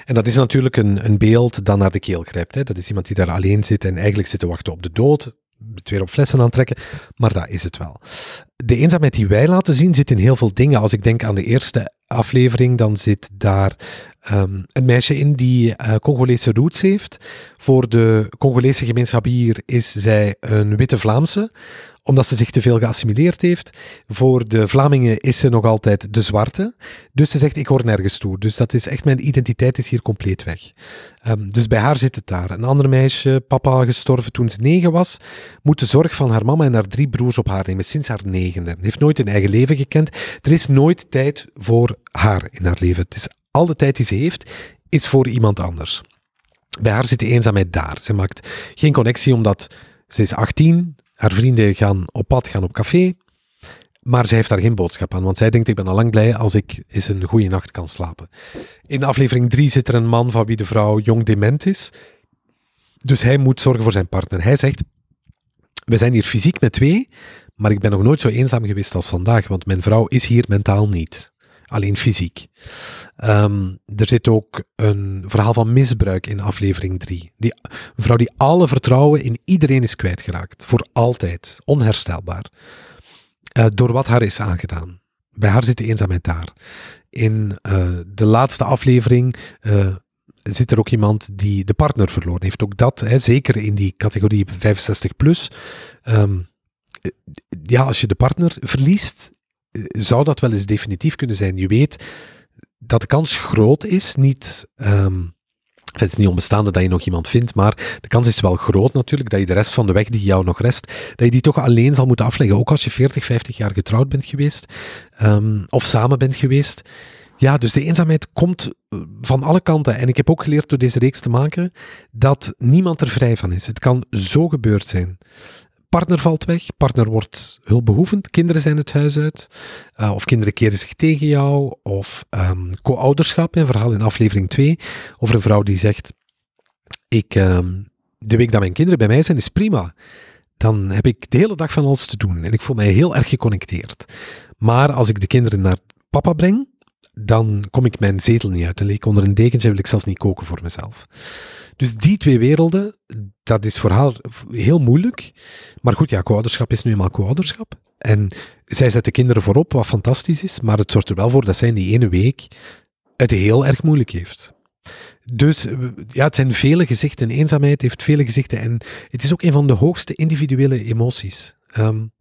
En dat is natuurlijk een, een beeld dat naar de keel grijpt. Hè. Dat is iemand die daar alleen zit en eigenlijk zit te wachten op de dood. Het weer op flessen aantrekken, maar dat is het wel. De eenzaamheid die wij laten zien zit in heel veel dingen. Als ik denk aan de eerste aflevering, dan zit daar um, een meisje in die uh, Congolese roots heeft. Voor de Congolese gemeenschap hier is zij een witte Vlaamse, omdat ze zich te veel geassimileerd heeft. Voor de Vlamingen is ze nog altijd de zwarte. Dus ze zegt, ik hoor nergens toe. Dus dat is echt, mijn identiteit is hier compleet weg. Um, dus bij haar zit het daar. Een ander meisje, papa gestorven toen ze negen was, moet de zorg van haar mama en haar drie broers op haar nemen, sinds haar negende. Heeft nooit een eigen leven gekend. Er is nooit tijd voor haar in haar leven. Het is al de tijd die ze heeft, is voor iemand anders. Bij haar zit de eenzaamheid daar. Ze maakt geen connectie omdat ze is 18, haar vrienden gaan op pad, gaan op café, maar zij heeft daar geen boodschap aan, want zij denkt ik ben al lang blij als ik eens een goede nacht kan slapen. In aflevering 3 zit er een man van wie de vrouw jong dement is, dus hij moet zorgen voor zijn partner. Hij zegt, we zijn hier fysiek met twee, maar ik ben nog nooit zo eenzaam geweest als vandaag, want mijn vrouw is hier mentaal niet alleen fysiek. Um, er zit ook een verhaal van misbruik in aflevering 3. Die, vrouw die alle vertrouwen in iedereen is kwijtgeraakt. Voor altijd. Onherstelbaar. Uh, door wat haar is aangedaan. Bij haar zit de eenzaamheid daar. In uh, de laatste aflevering uh, zit er ook iemand die de partner verloren heeft. Ook dat, hè, zeker in die categorie 65 plus. Ehm, ja, als je de partner verliest, eh, zou dat wel eens definitief kunnen zijn. Je weet dat de kans groot is, niet. Um, het is niet onbestaande dat je nog iemand vindt, maar de kans is wel groot natuurlijk dat je de rest van de weg die jou nog rest, dat je die toch alleen zal moeten afleggen. Ook als je 40, 50 jaar getrouwd bent geweest um, of samen bent geweest. Ja, dus de eenzaamheid komt eh, van alle kanten. En ik heb ook geleerd door deze reeks te maken dat niemand er vrij van is. Het kan zo gebeurd zijn. Partner valt weg, partner wordt hulpbehoevend, kinderen zijn het huis uit, uh, of kinderen keren zich tegen jou, of um, co-ouderschap, een verhaal in aflevering 2, over een vrouw die zegt, ik, um, de week dat mijn kinderen bij mij zijn is prima. Dan heb ik de hele dag van alles te doen en ik voel mij heel erg geconnecteerd. Maar als ik de kinderen naar papa breng, dan kom ik mijn zetel niet uit. Dan leek onder een dekentje wil ik zelfs niet koken voor mezelf. Dus die twee werelden, dat is voor haar heel moeilijk. Maar goed, ja, co-ouderschap is nu eenmaal co-ouderschap. En zij zet de kinderen voorop, wat fantastisch is. Maar het zorgt er wel voor dat zij in die ene week het heel erg moeilijk heeft. Dus ja, het zijn vele gezichten. Eenzaamheid heeft vele gezichten. En het is ook een van de hoogste individuele emoties. Um,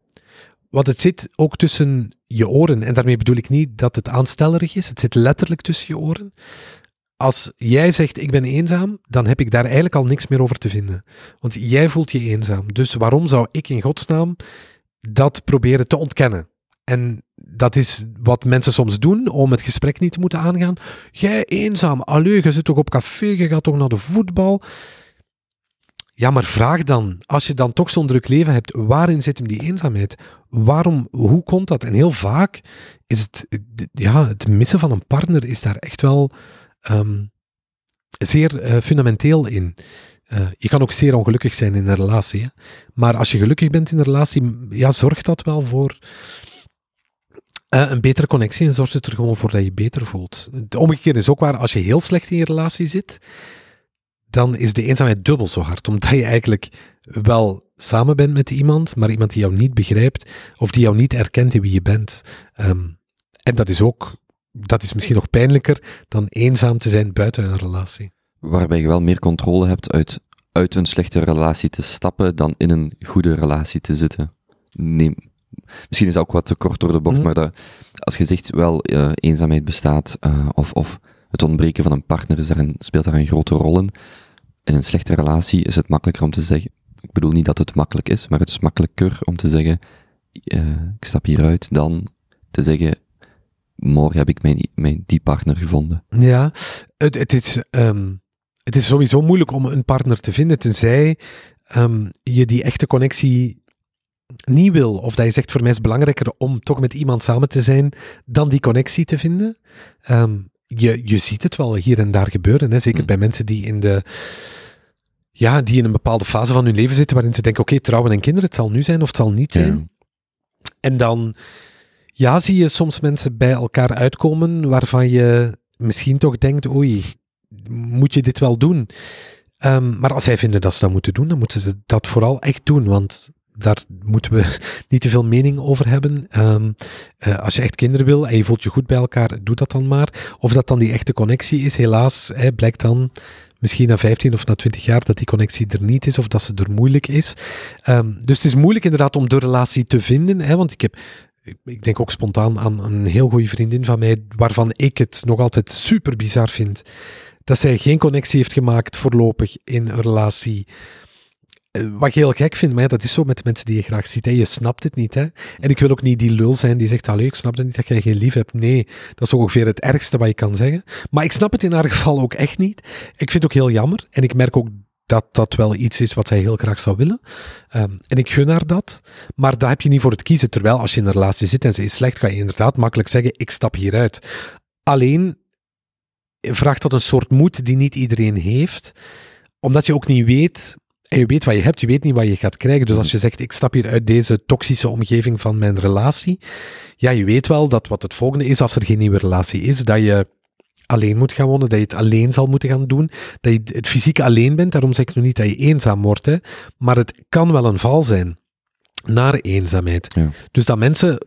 want het zit ook tussen je oren. En daarmee bedoel ik niet dat het aanstellerig is. Het zit letterlijk tussen je oren. Als jij zegt ik ben eenzaam, dan heb ik daar eigenlijk al niks meer over te vinden. Want jij voelt je eenzaam. Dus waarom zou ik in godsnaam dat proberen te ontkennen? En dat is wat mensen soms doen om het gesprek niet te moeten aangaan. Jij eenzaam, allee, je zit toch op café, je gaat toch naar de voetbal. Ja, maar vraag dan, als je dan toch zo'n druk leven hebt, waarin zit hem die eenzaamheid? Waarom, hoe komt dat? En heel vaak is het, ja, het missen van een partner is daar echt wel um, zeer uh, fundamenteel in. Uh, je kan ook zeer ongelukkig zijn in een relatie. Maar als je gelukkig bent in een relatie, ja, zorgt dat wel voor uh, een betere connectie en zorgt het er gewoon voor dat je beter voelt. De omgekeerde is ook waar, als je heel slecht in je relatie zit, dan is de eenzaamheid dubbel zo hard. Omdat je eigenlijk wel samen bent met iemand, maar iemand die jou niet begrijpt of die jou niet erkent in wie je bent. Um, en dat is ook, dat is misschien nog pijnlijker dan eenzaam te zijn buiten een relatie. Waarbij je wel meer controle hebt uit, uit een slechte relatie te stappen dan in een goede relatie te zitten. Nee, misschien is dat ook wat te kort door de bocht, mm maar dat, als je zegt wel uh, eenzaamheid bestaat, uh, of, of het ontbreken van een partner is daar een, speelt daar een grote rol in. In een slechte relatie is het makkelijker om te zeggen, ik bedoel niet dat het makkelijk is, maar het is makkelijker om te zeggen, uh, ik stap hieruit, dan te zeggen, morgen heb ik mijn, mijn die partner gevonden. Ja, het, het is, um, het is sowieso moeilijk om een partner te vinden, tenzij um, je die echte connectie niet wil, of dat je zegt voor mij is het belangrijker om toch met iemand samen te zijn dan die connectie te vinden. Um, je, je ziet het wel hier en daar gebeuren. Hè? Zeker mm. bij mensen die in de. Ja, die in een bepaalde fase van hun leven zitten waarin ze denken: oké, trouwen en kinderen, het zal nu zijn of het zal niet zijn. En dan. Ja, zie je soms mensen bij elkaar uitkomen waarvan je misschien toch denkt: oei, moet je dit wel doen? Um, maar als zij vinden dat ze dat moeten doen, dan moeten ze dat vooral echt doen. Want daar moeten we [LAUGHS] niet te veel mening over hebben. Um, uh, als je echt kinderen wil en je voelt je goed bij elkaar, doe dat dan maar. Of dat dan die echte connectie is, helaas hè, blijkt dan misschien na 15 of na 20 jaar dat die connectie er niet is of dat ze er moeilijk is. Um, dus het is moeilijk inderdaad om de relatie te vinden, hè, want ik heb ik denk ook spontaan aan een heel goede vriendin van mij, waarvan ik het nog altijd super bizar vind dat zij geen connectie heeft gemaakt voorlopig in een relatie eh, wat ik heel gek vind, maar dat is zo met de mensen die je graag ziet. Hè. Je snapt het niet. Hè. En ik wil ook niet die lul zijn die zegt, allee, ik snap het niet dat jij geen lief hebt. Nee, dat is ongeveer het ergste wat je kan zeggen. Maar ik snap het in haar geval ook echt niet. Ik vind het ook heel jammer. En ik merk ook dat dat wel iets is wat zij heel graag zou willen. Um, en ik gun haar dat. Maar daar heb je niet voor het kiezen. Terwijl als je in een relatie zit en ze is slecht, ga je inderdaad makkelijk zeggen, ik stap hieruit. Alleen vraagt dat een soort moed die niet iedereen heeft. Omdat je ook niet weet en je weet wat je hebt, je weet niet wat je gaat krijgen. Dus als je zegt, ik stap hier uit deze toxische omgeving van mijn relatie, ja, je weet wel dat wat het volgende is als er geen nieuwe relatie is, dat je alleen moet gaan wonen, dat je het alleen zal moeten gaan doen, dat je het fysiek alleen bent. Daarom zeg ik nog niet dat je eenzaam wordt, hè. maar het kan wel een val zijn naar eenzaamheid. Ja. Dus dat mensen,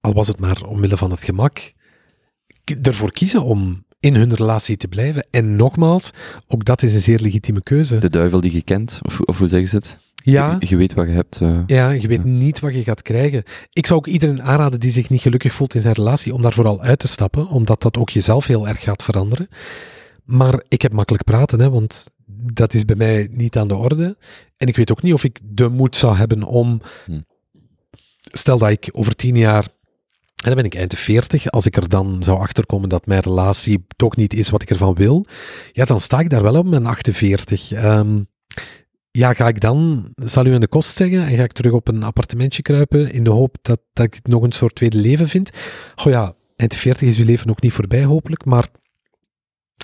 al was het maar omwille van het gemak, ervoor kiezen om in hun relatie te blijven. En nogmaals, ook dat is een zeer legitieme keuze. De duivel die je kent, of, of hoe zeggen ze het? Ja, Je, je weet wat je hebt. eh. ja, je weet Ja. niet wat je gaat krijgen. Ik zou ook iedereen aanraden die zich niet gelukkig voelt in zijn relatie, om daar vooral uit te stappen, omdat dat ook jezelf heel erg gaat veranderen. Maar ik heb makkelijk praten, hè, want dat is bij mij niet aan de orde. En ik weet ook niet of ik de moed zou hebben om. Hm. Stel dat ik over tien jaar. En dan ben ik eind de 40. Als ik er dan zou achterkomen dat mijn relatie toch niet is wat ik ervan wil. Ja, dan sta ik daar wel op mijn 48. Ehm, ja, ga ik dan, zal u aan de kost zeggen, en ga ik terug op een appartementje kruipen in de hoop dat, dat ik nog een soort tweede leven vind? Goh ja, eind de 40 is uw leven ook niet voorbij hopelijk, maar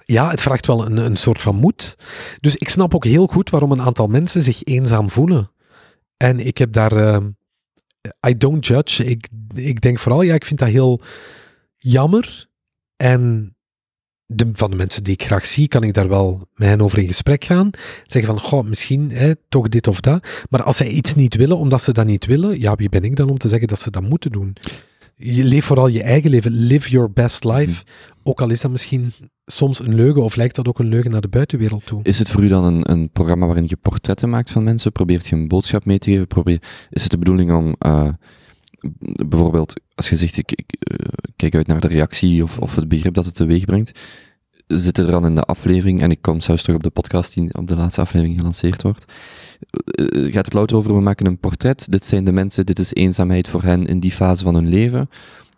ja, het vraagt wel een, een soort van moed. Dus ik snap ook heel goed waarom een aantal mensen zich eenzaam voelen. En ik heb daar, ehm, I don't judge, ik, ik denk vooral, ja, ik vind dat heel jammer. En de, van de mensen die ik graag zie, kan ik daar wel met hen over in gesprek gaan. Zeggen van, goh, misschien hè, toch dit of dat. Maar als zij iets niet willen, omdat ze dat niet willen, ja, wie ben ik dan om te zeggen dat ze dat moeten doen? Je leef vooral je eigen leven. Live your best life. Ook al is dat misschien soms een leugen, of lijkt dat ook een leugen naar de buitenwereld toe. Is het voor u dan een, een programma waarin je portretten maakt van mensen? Probeert je een boodschap mee te geven? Probeer, is het de bedoeling om eh, bijvoorbeeld, als je zegt, ik, ik eh, kijk uit naar de reactie of, of het begrip dat het teweeg brengt, zit er dan in de aflevering, en ik kom zelfs terug op de podcast die op de laatste aflevering gelanceerd wordt, eh, gaat het louter over, we maken een portret, dit zijn de mensen, dit is eenzaamheid voor hen in die fase van hun leven?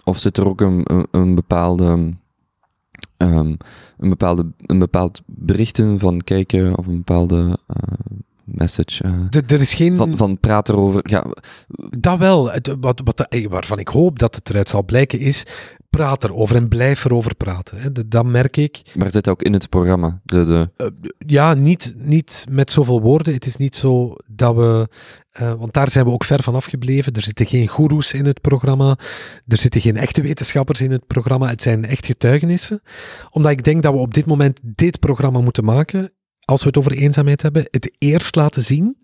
Of zit er ook een, een, bepaalde... ehm, een, bepaalde, een bepaald berichten van kijken of een bepaalde eh, message. eh, er is geen... van, van praat erover. Ja, Dat wel. Het- wat, wat, waarvan ik hoop dat het eruit zal blijken is, praat erover en blijf erover praten. Hè. Dat- Dat merk ik. maar zit ook in het programma. De, de, Eh, ja, niet, niet met zoveel woorden. Het is niet zo dat we. eh, want daar zijn we ook ver van afgebleven. Er zitten geen goeroes in het programma. Er zitten geen echte wetenschappers in het programma. Het zijn echt getuigenissen. Omdat ik denk dat we op dit moment dit programma moeten maken. Als we het over eenzaamheid hebben, het eerst laten zien.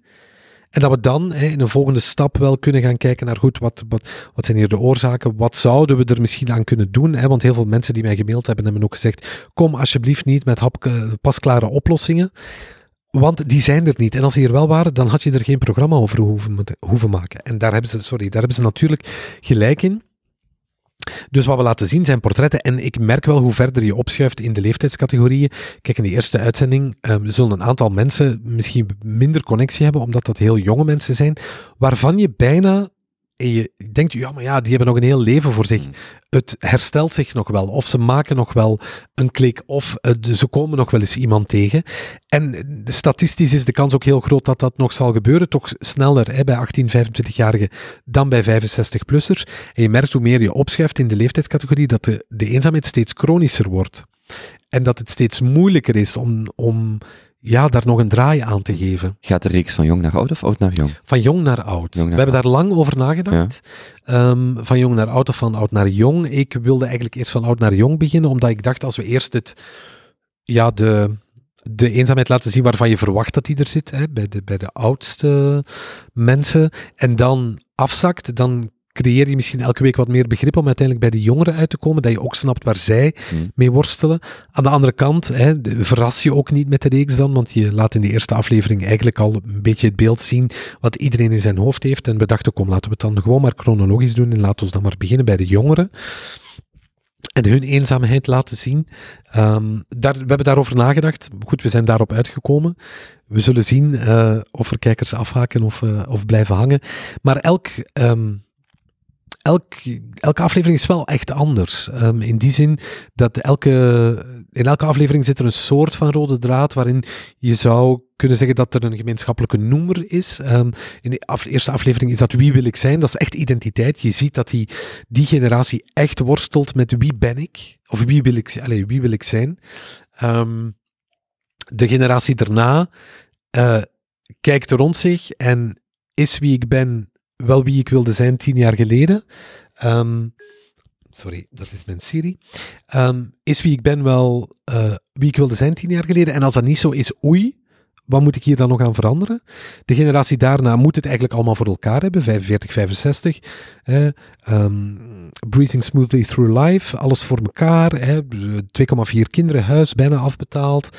En dat we dan hè, in een volgende stap wel kunnen gaan kijken naar goed, wat, wat, wat zijn hier de oorzaken? Wat zouden we er misschien aan kunnen doen? Hè? Want heel veel mensen die mij gemaild hebben, hebben ook gezegd, kom alsjeblieft niet met pasklare oplossingen. Want die zijn er niet. En als die er wel waren, dan had je er geen programma over hoeven, hoeven maken. En daar hebben ze, sorry, daar hebben ze natuurlijk gelijk in. Dus wat we laten zien zijn portretten. En ik merk wel hoe verder je opschuift in de leeftijdscategorieën. Kijk, in de eerste uitzending um, zullen een aantal mensen misschien minder connectie hebben, omdat dat heel jonge mensen zijn, waarvan je bijna. En je denkt, ja, maar ja, die hebben nog een heel leven voor zich. Mm. Het herstelt zich nog wel. Of ze maken nog wel een klik. Of uh, ze komen nog wel eens iemand tegen. En statistisch is de kans ook heel groot dat dat nog zal gebeuren. Toch sneller hè, bij 18, 25-jarigen dan bij 65-plussers. En je merkt hoe meer je opschuift in de leeftijdscategorie, dat de, de eenzaamheid steeds chronischer wordt. En dat het steeds moeilijker is om, om ja, daar nog een draai aan te geven. Gaat de reeks van jong naar oud of oud naar jong? Van jong naar oud. Jong naar We hebben oud. daar lang over nagedacht. Ja. Um, van jong naar oud of van oud naar jong. Ik wilde eigenlijk eerst van oud naar jong beginnen, omdat ik dacht als we eerst het, ja, de, de eenzaamheid laten zien waarvan je verwacht dat die er zit, hè, bij, de, bij de oudste mensen, en dan afzakt, dan creëer je misschien elke week wat meer begrip om uiteindelijk bij de jongeren uit te komen, dat je ook snapt waar zij Hmm. mee worstelen. Aan de andere kant, hè, verras je ook niet met de reeks dan, want je laat in de eerste aflevering eigenlijk al een beetje het beeld zien wat iedereen in zijn hoofd heeft. En we dachten, kom, laten we het dan gewoon maar chronologisch doen en laten we dan maar beginnen bij de jongeren. En hun eenzaamheid laten zien. Um, daar, we hebben daarover nagedacht. Goed, we zijn daarop uitgekomen. We zullen zien uh, of er kijkers afhaken of, uh, of blijven hangen. Maar elk, um, elk, elke aflevering is wel echt anders. Um, in die zin dat elke, in elke aflevering zit er een soort van rode draad waarin je zou kunnen zeggen dat er een gemeenschappelijke noemer is. Um, in de eerste aflevering is dat wie wil ik zijn. Dat is echt identiteit. Je ziet dat die, die generatie echt worstelt met wie ben ik? Of wie wil ik, allez, wie wil ik zijn? Um, de generatie daarna uh, kijkt rond zich en is wie ik ben wel wie ik wilde zijn tien jaar geleden. Um, sorry, dat is mijn Siri. Um, is wie ik ben wel uh, wie ik wilde zijn tien jaar geleden? En als dat niet zo is, oei. wat moet ik hier dan nog aan veranderen? De generatie daarna moet het eigenlijk allemaal voor elkaar hebben, 45, 65. Eh, breathing smoothly through life, alles voor elkaar. 2,4 kinderen, huis bijna afbetaald.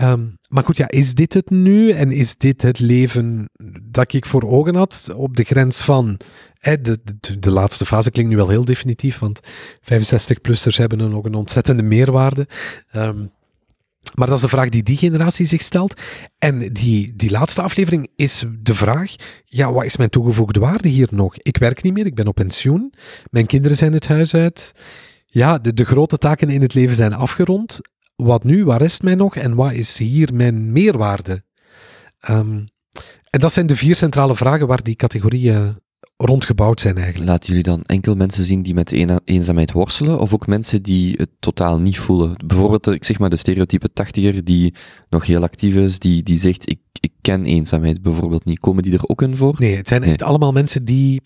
Ehm, maar goed, ja, is dit het nu? En is dit het leven dat ik voor ogen had? Op de grens van. de, de, laatste fase klinkt nu wel heel definitief, want 65-plussers hebben dan ook een ontzettende meerwaarde. Um, maar dat is de vraag die die generatie zich stelt. En die, die laatste aflevering is de vraag: ja, wat is mijn toegevoegde waarde hier nog? Ik werk niet meer, ik ben op pensioen. Mijn kinderen zijn het huis uit. Ja, de, de grote taken in het leven zijn afgerond. Wat nu? Waar rest mij nog? En wat is hier mijn meerwaarde? Um, en dat zijn de vier centrale vragen waar die categorieën rondgebouwd zijn eigenlijk. Laten jullie dan enkel mensen zien die met eenzaamheid worstelen, of ook mensen die het totaal niet voelen? Bijvoorbeeld, ik zeg maar de stereotype tachtiger die nog heel actief is, die, die zegt, ik, ik ken eenzaamheid bijvoorbeeld niet. Komen die er ook in voor? Nee, het zijn echt allemaal mensen die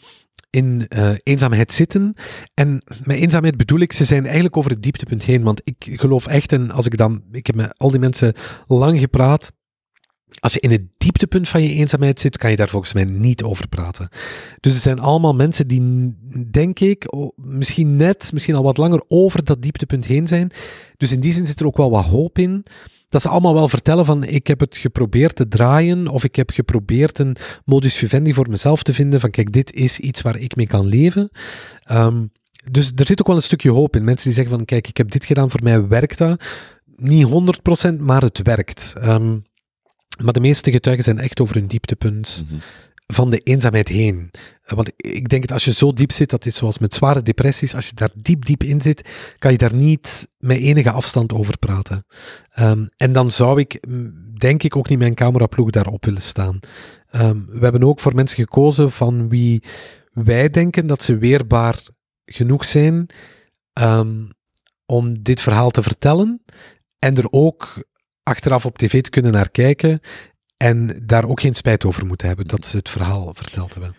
in uh, eenzaamheid zitten. En met eenzaamheid bedoel ik, ze zijn eigenlijk over het dieptepunt heen. Want ik geloof echt, en als ik dan, ik heb met al die mensen lang gepraat, als je in het dieptepunt van je eenzaamheid zit, kan je daar volgens mij niet over praten. Dus het zijn allemaal mensen die, denk ik, misschien net, misschien al wat langer over dat dieptepunt heen zijn. Dus in die zin zit er ook wel wat hoop in. Dat ze allemaal wel vertellen van ik heb het geprobeerd te draaien of ik heb geprobeerd een modus vivendi voor mezelf te vinden van kijk, dit is iets waar ik mee kan leven. Um, dus er zit ook wel een stukje hoop in. Mensen die zeggen van kijk, ik heb dit gedaan, voor mij werkt dat. Niet 100%, maar het werkt. Um, maar de meeste getuigen zijn echt over hun dieptepunt mhm. van de eenzaamheid heen. Want ik denk dat als je zo diep zit, dat is zoals met zware depressies, als je daar diep, diep in zit, kan je daar niet met enige afstand over praten. Ehm, en dan zou ik, denk ik, ook niet mijn cameraploeg daarop willen staan. Ehm, we hebben ook voor mensen gekozen van wie wij denken dat ze weerbaar genoeg zijn um, om dit verhaal te vertellen. En er ook achteraf op tv te kunnen naar kijken en daar ook geen spijt over moeten hebben dat ze het verhaal verteld hebben.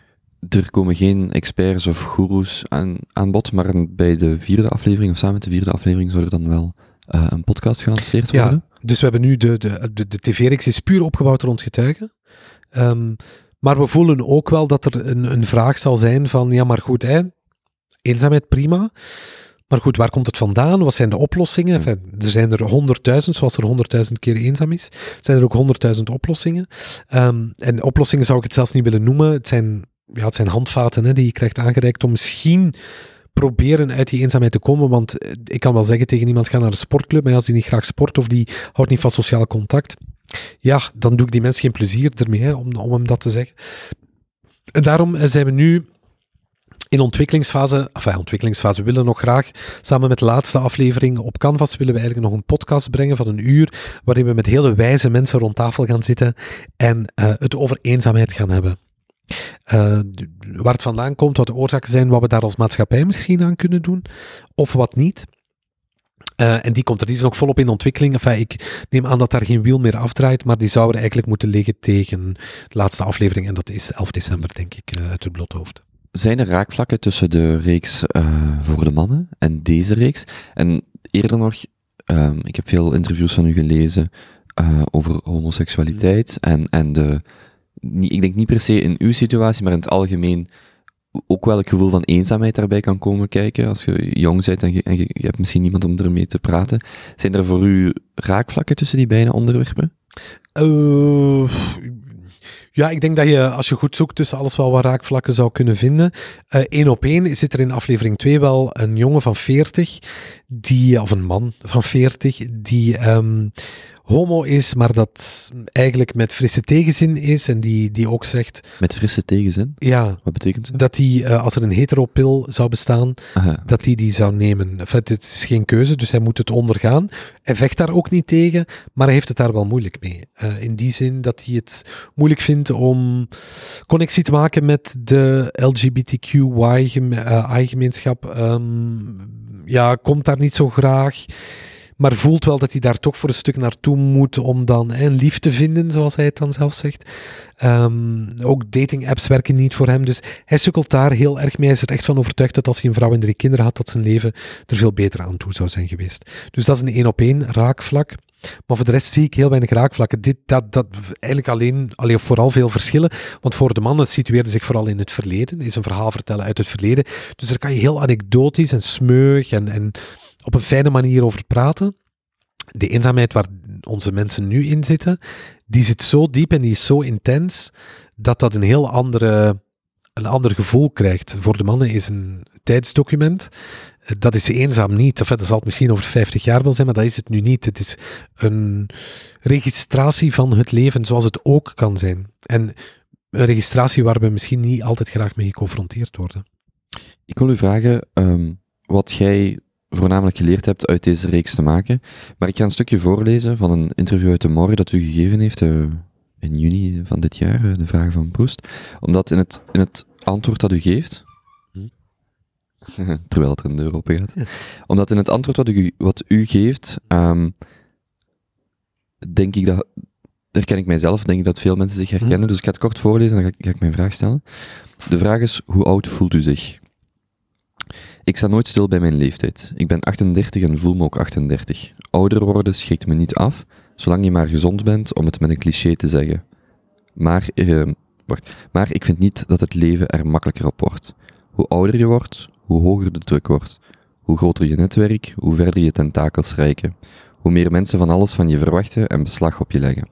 Er komen geen experts of goeroes aan, aan bod, maar bij de vierde aflevering, of samen met de vierde aflevering, zou er dan wel uh, een podcast gelanceerd worden? Ja, dus we hebben nu de, de, de, de tv-reeks is puur opgebouwd rond getuigen. Um, maar we voelen ook wel dat er een, een vraag zal zijn van, ja maar goed, hè, eenzaamheid prima, maar goed, waar komt het vandaan? Wat zijn de oplossingen? er zijn er honderdduizend, zoals er honderdduizend keer eenzaam is. Zijn er ook honderdduizend oplossingen? Um, en oplossingen zou ik het zelfs niet willen noemen. Het zijn, ja, het zijn handvaten hè, die je krijgt aangereikt om misschien proberen uit die eenzaamheid te komen. Want eh, ik kan wel zeggen tegen iemand, ga naar een sportclub, maar als die niet graag sport of die houdt niet van sociaal contact, ja, dan doe ik die mensen geen plezier ermee, hè, om, om hem dat te zeggen. En daarom eh, zijn we nu in ontwikkelingsfase, enfin ontwikkelingsfase, we willen nog graag samen met de laatste aflevering op Canvas willen we eigenlijk nog een podcast brengen van een uur, waarin we met hele wijze mensen rond tafel gaan zitten en uh, het over eenzaamheid gaan hebben. Uh, waar het vandaan komt, wat de oorzaken zijn, wat we daar als maatschappij misschien aan kunnen doen, of wat niet. Uh, en die komt er, die is nog volop in ontwikkeling. Enfin, ik neem aan dat daar geen wiel meer afdraait, maar die zou er eigenlijk moeten liggen tegen de laatste aflevering. En dat is 11 december, denk ik, uit het bloothoofd zijn er raakvlakken tussen de reeks uh, voor de mannen en deze reeks? En eerder nog, um, ik heb veel interviews van u gelezen uh, over homoseksualiteit mm. en, en de, niet, ik denk niet per se in uw situatie, maar in het algemeen ook wel het gevoel van eenzaamheid daarbij kan komen kijken als je jong bent en je, en je, je hebt misschien niemand om ermee te praten. Zijn er voor u raakvlakken tussen die beide onderwerpen? Uh, ja, ik denk dat je, als je goed zoekt, tussen alles wel wat raakvlakken zou kunnen vinden. Eén uh, op één zit er in aflevering 2 wel een jongen van 40, die, of een man van 40, die um, homo is, maar dat eigenlijk met frisse tegenzin is en die, die ook zegt... Met frisse tegenzin? Ja. Wat betekent dat? Dat hij, uh, als er een heteropil zou bestaan, Aha, dat hij die zou nemen. Enfin, het is geen keuze, dus hij moet het ondergaan. Hij vecht daar ook niet tegen, maar hij heeft het daar wel moeilijk mee. Uh, in die zin dat hij het moeilijk vindt om connectie te maken met de LGBTQI-gemeenschap. Um, ja, komt daar niet zo graag maar voelt wel dat hij daar toch voor een stuk naartoe moet om dan lief te vinden, zoals hij het dan zelf zegt. Um, ook dating apps werken niet voor hem, dus hij sukkelt daar heel erg mee. Hij is er echt van overtuigd dat als hij een vrouw en drie kinderen had, dat zijn leven er veel beter aan toe zou zijn geweest. Dus dat is een één op één raakvlak. Maar voor de rest zie ik heel weinig raakvlakken. Dit, dat, dat, eigenlijk alleen, alleen vooral veel verschillen. Want voor de mannen situeerde zich vooral in het verleden. Is een verhaal vertellen uit het verleden. Dus daar kan je heel anekdotisch en smeug en, en op een fijne manier over praten. De eenzaamheid waar onze mensen nu in zitten, die zit zo diep en die is zo intens, dat dat een heel andere, een ander gevoel krijgt. Voor de mannen is een tijdsdocument. Dat is eenzaam niet. Enfin, dat zal het misschien over 50 jaar wel zijn, maar dat is het nu niet. Het is een registratie van het leven zoals het ook kan zijn. En een registratie waar we misschien niet altijd graag mee geconfronteerd worden. Ik wil u vragen um, wat jij voornamelijk geleerd hebt uit deze reeks te maken. Maar ik ga een stukje voorlezen van een interview uit de morgen dat u gegeven heeft uh, in juni van dit jaar, uh, de vragen van Proest. Omdat in het, in het antwoord dat u geeft, [LAUGHS] terwijl het er een deur open gaat, omdat in het antwoord wat u, wat u geeft, um, denk ik dat, herken ik mijzelf, denk ik dat veel mensen zich herkennen. Hm. Dus ik ga het kort voorlezen en dan ga ik, ga ik mijn vraag stellen. De vraag is, hoe oud voelt u zich? Ik sta nooit stil bij mijn leeftijd. Ik ben 38 en voel me ook 38. Ouder worden schrikt me niet af, zolang je maar gezond bent, om het met een cliché te zeggen. Maar, eh, wacht, maar ik vind niet dat het leven er makkelijker op wordt. Hoe ouder je wordt, hoe hoger de druk wordt. Hoe groter je netwerk, hoe verder je tentakels reiken. Hoe meer mensen van alles van je verwachten en beslag op je leggen.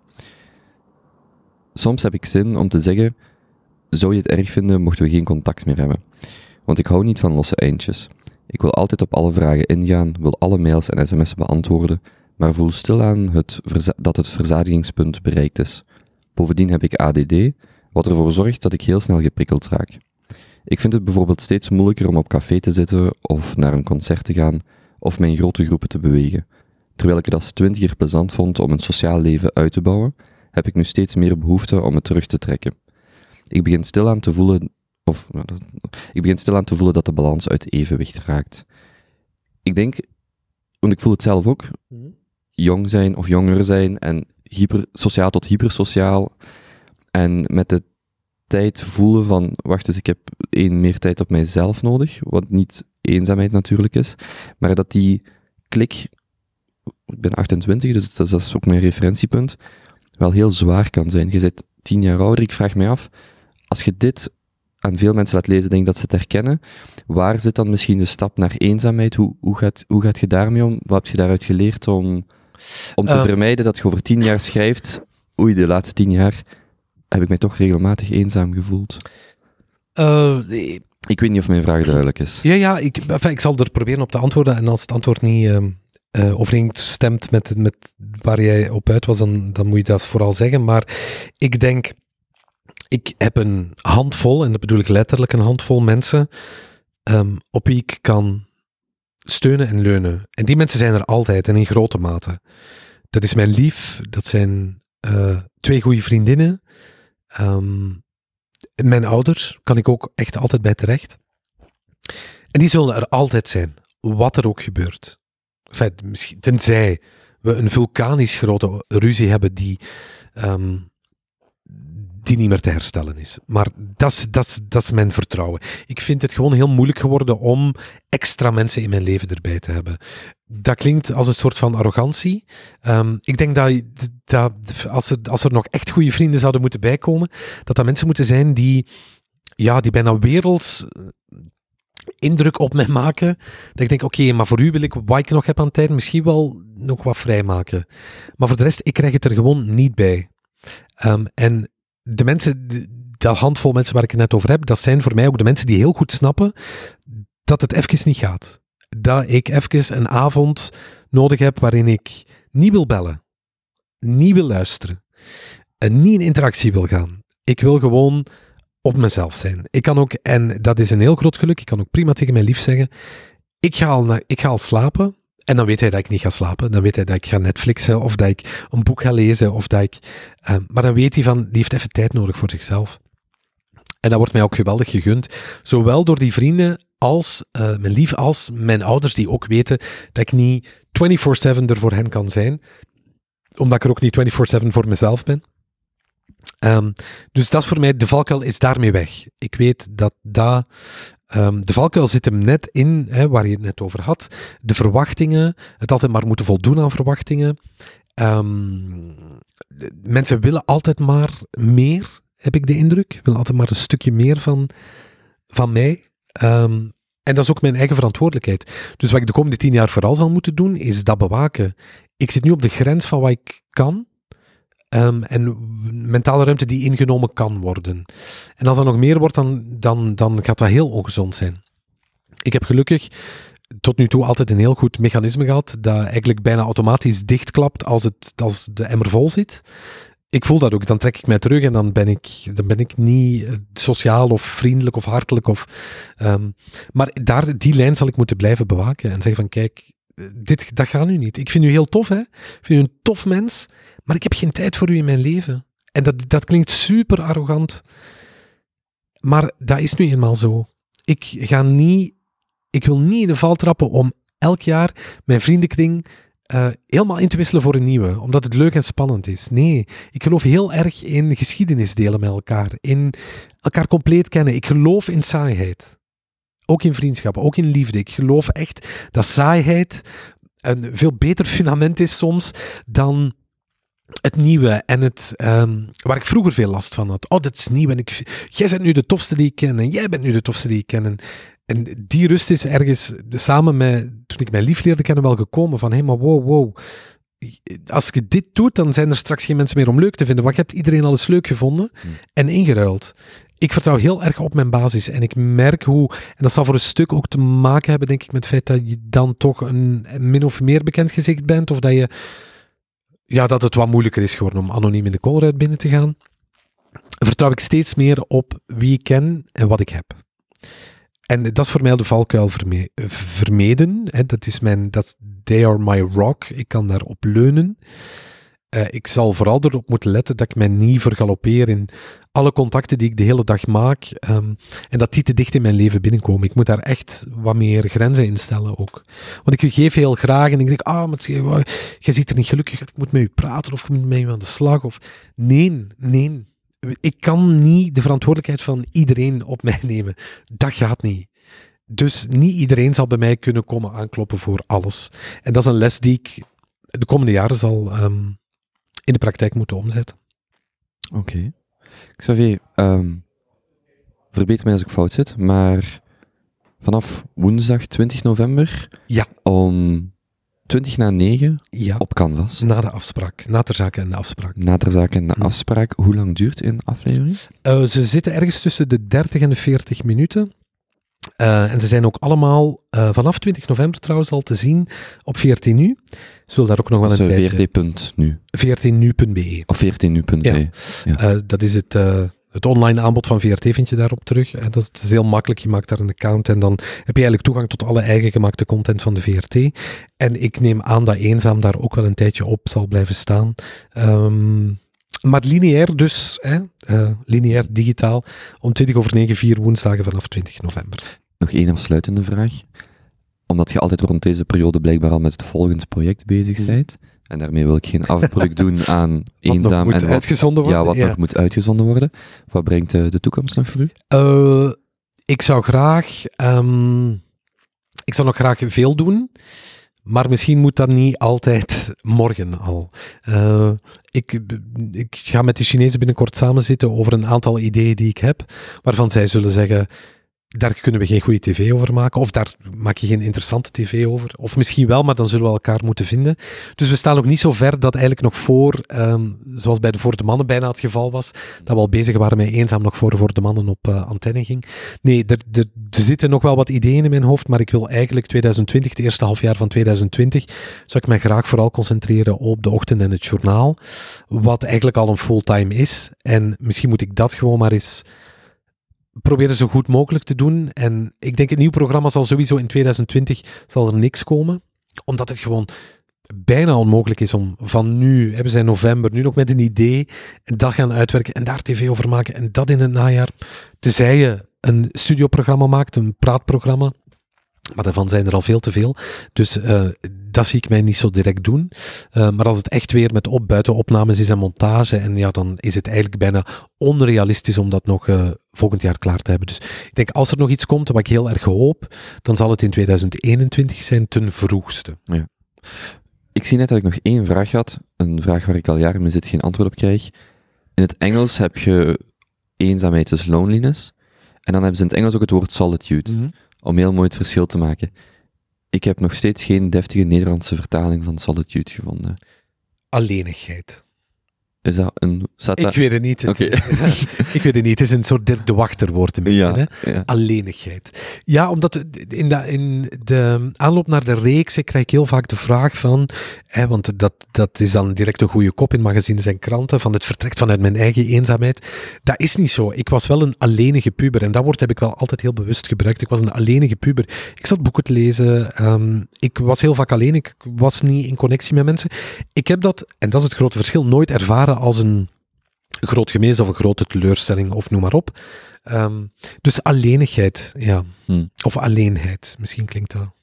Soms heb ik zin om te zeggen, zou je het erg vinden mochten we geen contact meer hebben? Want ik hou niet van losse eindjes. Ik wil altijd op alle vragen ingaan, wil alle mails en sms'en beantwoorden, maar voel stilaan het dat het verzadigingspunt bereikt is. Bovendien heb ik ADD, wat ervoor zorgt dat ik heel snel geprikkeld raak. Ik vind het bijvoorbeeld steeds moeilijker om op café te zitten of naar een concert te gaan of mij in grote groepen te bewegen. Terwijl ik het als twintiger plezant vond om een sociaal leven uit te bouwen, heb ik nu steeds meer behoefte om het terug te trekken. Ik begin stilaan te voelen of, ik begin stilaan te voelen dat de balans uit evenwicht raakt. Ik denk, want ik voel het zelf ook, mhm. jong zijn of jonger zijn en hyper, sociaal tot hypersociaal. En met de tijd voelen van, wacht eens, ik heb één, meer tijd op mijzelf nodig, wat niet eenzaamheid natuurlijk is, maar dat die klik, ik ben 28, dus dat is ook mijn referentiepunt, wel heel zwaar kan zijn. Je bent tien jaar ouder, ik vraag mij af, als je dit aan veel mensen laat lezen, denk dat ze het herkennen. Waar zit dan misschien de stap naar eenzaamheid? Hoe, hoe, gaat, hoe gaat je daarmee om? Wat heb je daaruit geleerd om, om te uh, vermijden dat je over tien jaar schrijft, oei, de laatste tien jaar heb ik mij toch regelmatig eenzaam gevoeld? Uh, ik weet niet of mijn vraag duidelijk is. Ja, ja ik, enfin, ik zal er proberen op te antwoorden. En als het antwoord niet uh, uh, overeenstemt met, met waar jij op uit was, dan, dan moet je dat vooral zeggen. Maar ik denk ik heb een handvol, en dat bedoel ik letterlijk een handvol mensen, um, op wie ik kan steunen en leunen. En die mensen zijn er altijd en in grote mate. Dat is mijn lief, dat zijn uh, twee goede vriendinnen. Um, mijn ouders kan ik ook echt altijd bij terecht. En die zullen er altijd zijn, wat er ook gebeurt. Enfin, misschien, tenzij we een vulkanisch grote ruzie hebben die um, die niet meer te herstellen is. Maar dat is mijn vertrouwen. Ik vind het gewoon heel moeilijk geworden om extra mensen in mijn leven erbij te hebben. Dat klinkt als een soort van arrogantie. Um, ik denk dat, dat als, er, als er nog echt goede vrienden zouden moeten bijkomen, dat dat mensen moeten zijn die, ja, die bijna werelds indruk op mij maken. Dat ik denk, oké, maar voor u wil ik wat ik nog heb aan tijd misschien wel nog wat vrijmaken. Maar voor de rest, ik krijg het er gewoon niet bij. Um, en de mensen, dat handvol mensen waar ik het net over heb, dat zijn voor mij ook de mensen die heel goed snappen dat het even niet gaat. Dat ik even een avond nodig heb waarin ik niet wil bellen, niet wil luisteren en niet in interactie wil gaan. Ik wil gewoon op mezelf zijn. Ik kan ook, en dat is een heel groot geluk, ik kan ook prima tegen mijn lief zeggen, ik ga al, ik ga al slapen, en dan weet hij dat ik niet ga slapen. Dan weet hij dat ik ga Netflixen of dat ik een boek ga lezen. Of dat ik, uh, maar dan weet hij van, die heeft even tijd nodig voor zichzelf. En dat wordt mij ook geweldig gegund. Zowel door die vrienden als uh, mijn lief, als mijn ouders die ook weten dat ik niet 24-7 er voor hen kan zijn, omdat ik er ook niet 24-7 voor mezelf ben. Um, dus dat is voor mij, de valkuil is daarmee weg. Ik weet dat dat Um, de valkuil zit hem net in, hè, waar je het net over had. De verwachtingen, het altijd maar moeten voldoen aan verwachtingen. Um, mensen willen altijd maar meer, heb ik de indruk. Willen altijd maar een stukje meer van, van mij. Um, en dat is ook mijn eigen verantwoordelijkheid. Dus wat ik de komende tien jaar vooral zal moeten doen, is dat bewaken. Ik zit nu op de grens van wat ik kan. Um, en mentale ruimte die ingenomen kan worden. En als dat nog meer wordt, dan, dan, dan gaat dat heel ongezond zijn. Ik heb gelukkig tot nu toe altijd een heel goed mechanisme gehad, dat eigenlijk bijna automatisch dichtklapt als, het, als de emmer vol zit. Ik voel dat ook. Dan trek ik mij terug en dan ben ik, dan ben ik niet eh, sociaal of vriendelijk of hartelijk. Of, um, maar daar, die lijn zal ik moeten blijven bewaken en zeggen van kijk, eh, dit, dat gaat nu niet. Ik vind u heel tof, hè. Ik vind u een tof mens, maar ik heb geen tijd voor u in mijn leven. En dat, dat klinkt super arrogant, maar dat is nu eenmaal zo. Ik ga niet ik wil niet in de val trappen om elk jaar mijn vriendenkring uh, helemaal in te wisselen voor een nieuwe, omdat het leuk en spannend is. Nee, ik geloof heel erg in geschiedenis delen met elkaar, in elkaar compleet kennen. Ik geloof in saaiheid. Ook in vriendschap, ook in liefde. Ik geloof echt dat saaiheid een veel beter [LAUGHS] fundament is soms dan het nieuwe en het, um, waar ik vroeger veel last van had. Oh, dat is nieuw en ik, jij bent nu de tofste die ik ken en jij bent nu de tofste die ik ken. En die rust is ergens samen met, toen ik mijn lief leerde kennen, wel gekomen van, hé, hey, maar wow, wow. Als je dit doet, dan zijn er straks geen mensen meer om leuk te vinden, want je hebt iedereen alles leuk gevonden hmm. en ingeruild. Ik vertrouw heel erg op mijn basis en ik merk hoe, en dat zal voor een stuk ook te maken hebben, denk ik, met het feit dat je dan toch een min of meer bekend gezicht bent, of dat je, ja, dat het wat moeilijker is geworden om anoniem in de koolruit binnen te gaan. Vertrouw ik steeds meer op wie ik ken en wat ik heb. En dat is voor mij de valkuil vermeden. Hè. Dat is mijn, dat, they are my rock. Ik kan daarop leunen. Uh, ik zal vooral erop moeten letten dat ik mij niet vergalopeer in alle contacten die ik de hele dag maak. Um, en dat die te dicht in mijn leven binnenkomen. Ik moet daar echt wat meer grenzen in stellen ook. Want ik geef heel graag en ik denk, ah, maar jij ziet er niet gelukkig uit. Ik moet met u praten of ik moet met u aan de slag. Of nee, nee ik kan niet de verantwoordelijkheid van iedereen op mij [LAUGHS] nemen. Dat gaat niet. Dus niet iedereen zal bij mij kunnen komen aankloppen voor alles. En dat is een les die ik de komende jaren zal um, in de praktijk moeten omzetten. Oké. Okay. Xavier, um, verbeter mij als ik fout zit, maar vanaf woensdag 20 november ja. om 20 na 9 ja. op Canvas. Na de afspraak. Na ter zake en de afspraak. Na ter zake en de hm. afspraak. Hoe lang duurt een aflevering? Uh, ze zitten ergens tussen de 30 en de 40 minuten. Uh, en ze zijn ook allemaal uh, vanaf 20 november trouwens al te zien op 14 nu. Zullen daar ook nog wel een VRT.nu. 14nu.be. Of 14nu.be. Ja. ja. dat is het het online aanbod van VRT vind je daarop terug. Dat is, is, heel makkelijk. Je maakt daar een account en dan heb je eigenlijk toegang tot alle eigen gemaakte content van de VRT. En ik neem aan dat Eenzaam daar ook wel een tijdje op zal blijven staan. Um, maar lineair dus, hè, uh, lineair digitaal, om 20 over 9, vier woensdagen vanaf 20 november. Nog één afsluitende vraag. Omdat je altijd rond deze periode blijkbaar al met het volgende project bezig mm. bent. En daarmee wil ik geen afbreuk doen aan [LAUGHS] eenzaam. Wat en uitgezonden worden. Ja, wat nog moet uitgezonden worden. Wat brengt de, de toekomst nog voor u? Uh, ik zou graag... Um, ik zou nog graag veel doen. Maar misschien moet dat niet altijd [LAUGHS] morgen al. Uh, ik, ik ga met de Chinezen binnenkort samen zitten over een aantal ideeën die ik heb, waarvan zij zullen zeggen, daar kunnen we geen goede tv over maken. Of daar maak je geen interessante tv over. Of misschien wel, maar dan zullen we elkaar moeten vinden. Dus we staan ook niet zo ver dat eigenlijk nog voor, um, zoals bij de Voor de Mannen bijna het geval was, dat we al bezig waren met eenzaam nog voor Voor de Mannen op uh, antenne ging. Nee, er, er, er, zitten nog wel wat ideeën in mijn hoofd, maar ik wil eigenlijk 2020, het eerste halfjaar van 2020, zou ik mij graag vooral concentreren op de ochtend en het journaal. Wat eigenlijk al een fulltime is. En misschien moet ik dat gewoon maar eens proberen zo goed mogelijk te doen. En ik denk het nieuw programma zal sowieso in 2020 zal er niks komen. Omdat het gewoon bijna onmogelijk is om van nu, hebben zij november, nu nog met een idee, dat gaan uitwerken en daar tv over maken en dat in het najaar. Tenzij je een studioprogramma maakt, een praatprogramma. Maar daarvan zijn er al veel te veel. Dus uh, dat zie ik mij niet zo direct doen. Uh, maar als het echt weer met op, buitenopnames is en montage, en ja, dan is het eigenlijk bijna onrealistisch om dat nog uh, volgend jaar klaar te hebben. Dus ik denk, als er nog iets komt, wat ik heel erg hoop, dan zal het in 2021 zijn, ten vroegste. Ja. Ik zie net dat ik nog één vraag had. Een vraag waar ik al jaren mee zit, geen antwoord op krijg. In het Engels heb je eenzaamheid, dus loneliness. En dan hebben ze in het Engels ook het woord solitude. Mm -hmm. Om heel mooi het verschil te maken. Ik heb nog steeds geen deftige Nederlandse vertaling van solitude gevonden. Alleenigheid. Is dat een... Ik weet het niet. Het, okay. [LAUGHS] ik weet het niet. Het is een soort Dirk de Wachter-woord. Ja, ja. Alleenigheid. Ja, omdat in de, in de aanloop naar de reeks krijg ik heel vaak de vraag van, hè, want dat, dat is dan direct een goede kop in magazines en kranten, van het vertrekt vanuit mijn eigen eenzaamheid. Dat is niet zo. Ik was wel een alleenige puber en dat woord heb ik wel altijd heel bewust gebruikt. Ik was een alleenige puber. Ik zat boeken te lezen. Um, ik was heel vaak alleen. Ik was niet in connectie met mensen. Ik heb dat, en dat is het grote verschil, nooit ervaren als een groot gemis of een grote teleurstelling of noem maar op. Um, dus alleenigheid, ja. Hmm. Of alleenheid, misschien klinkt dat.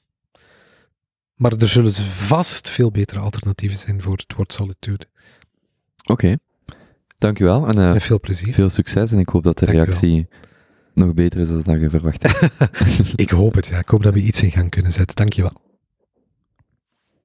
Maar er zullen vast veel betere alternatieven zijn voor het woord solitude. Oké, okay. dankjewel. En, uh, Met veel plezier. Veel succes en ik hoop dat de reactie nog beter is dan je verwacht [LAUGHS] ik hoop het, ja. Ik hoop dat we iets in gaan kunnen zetten. Dankjewel.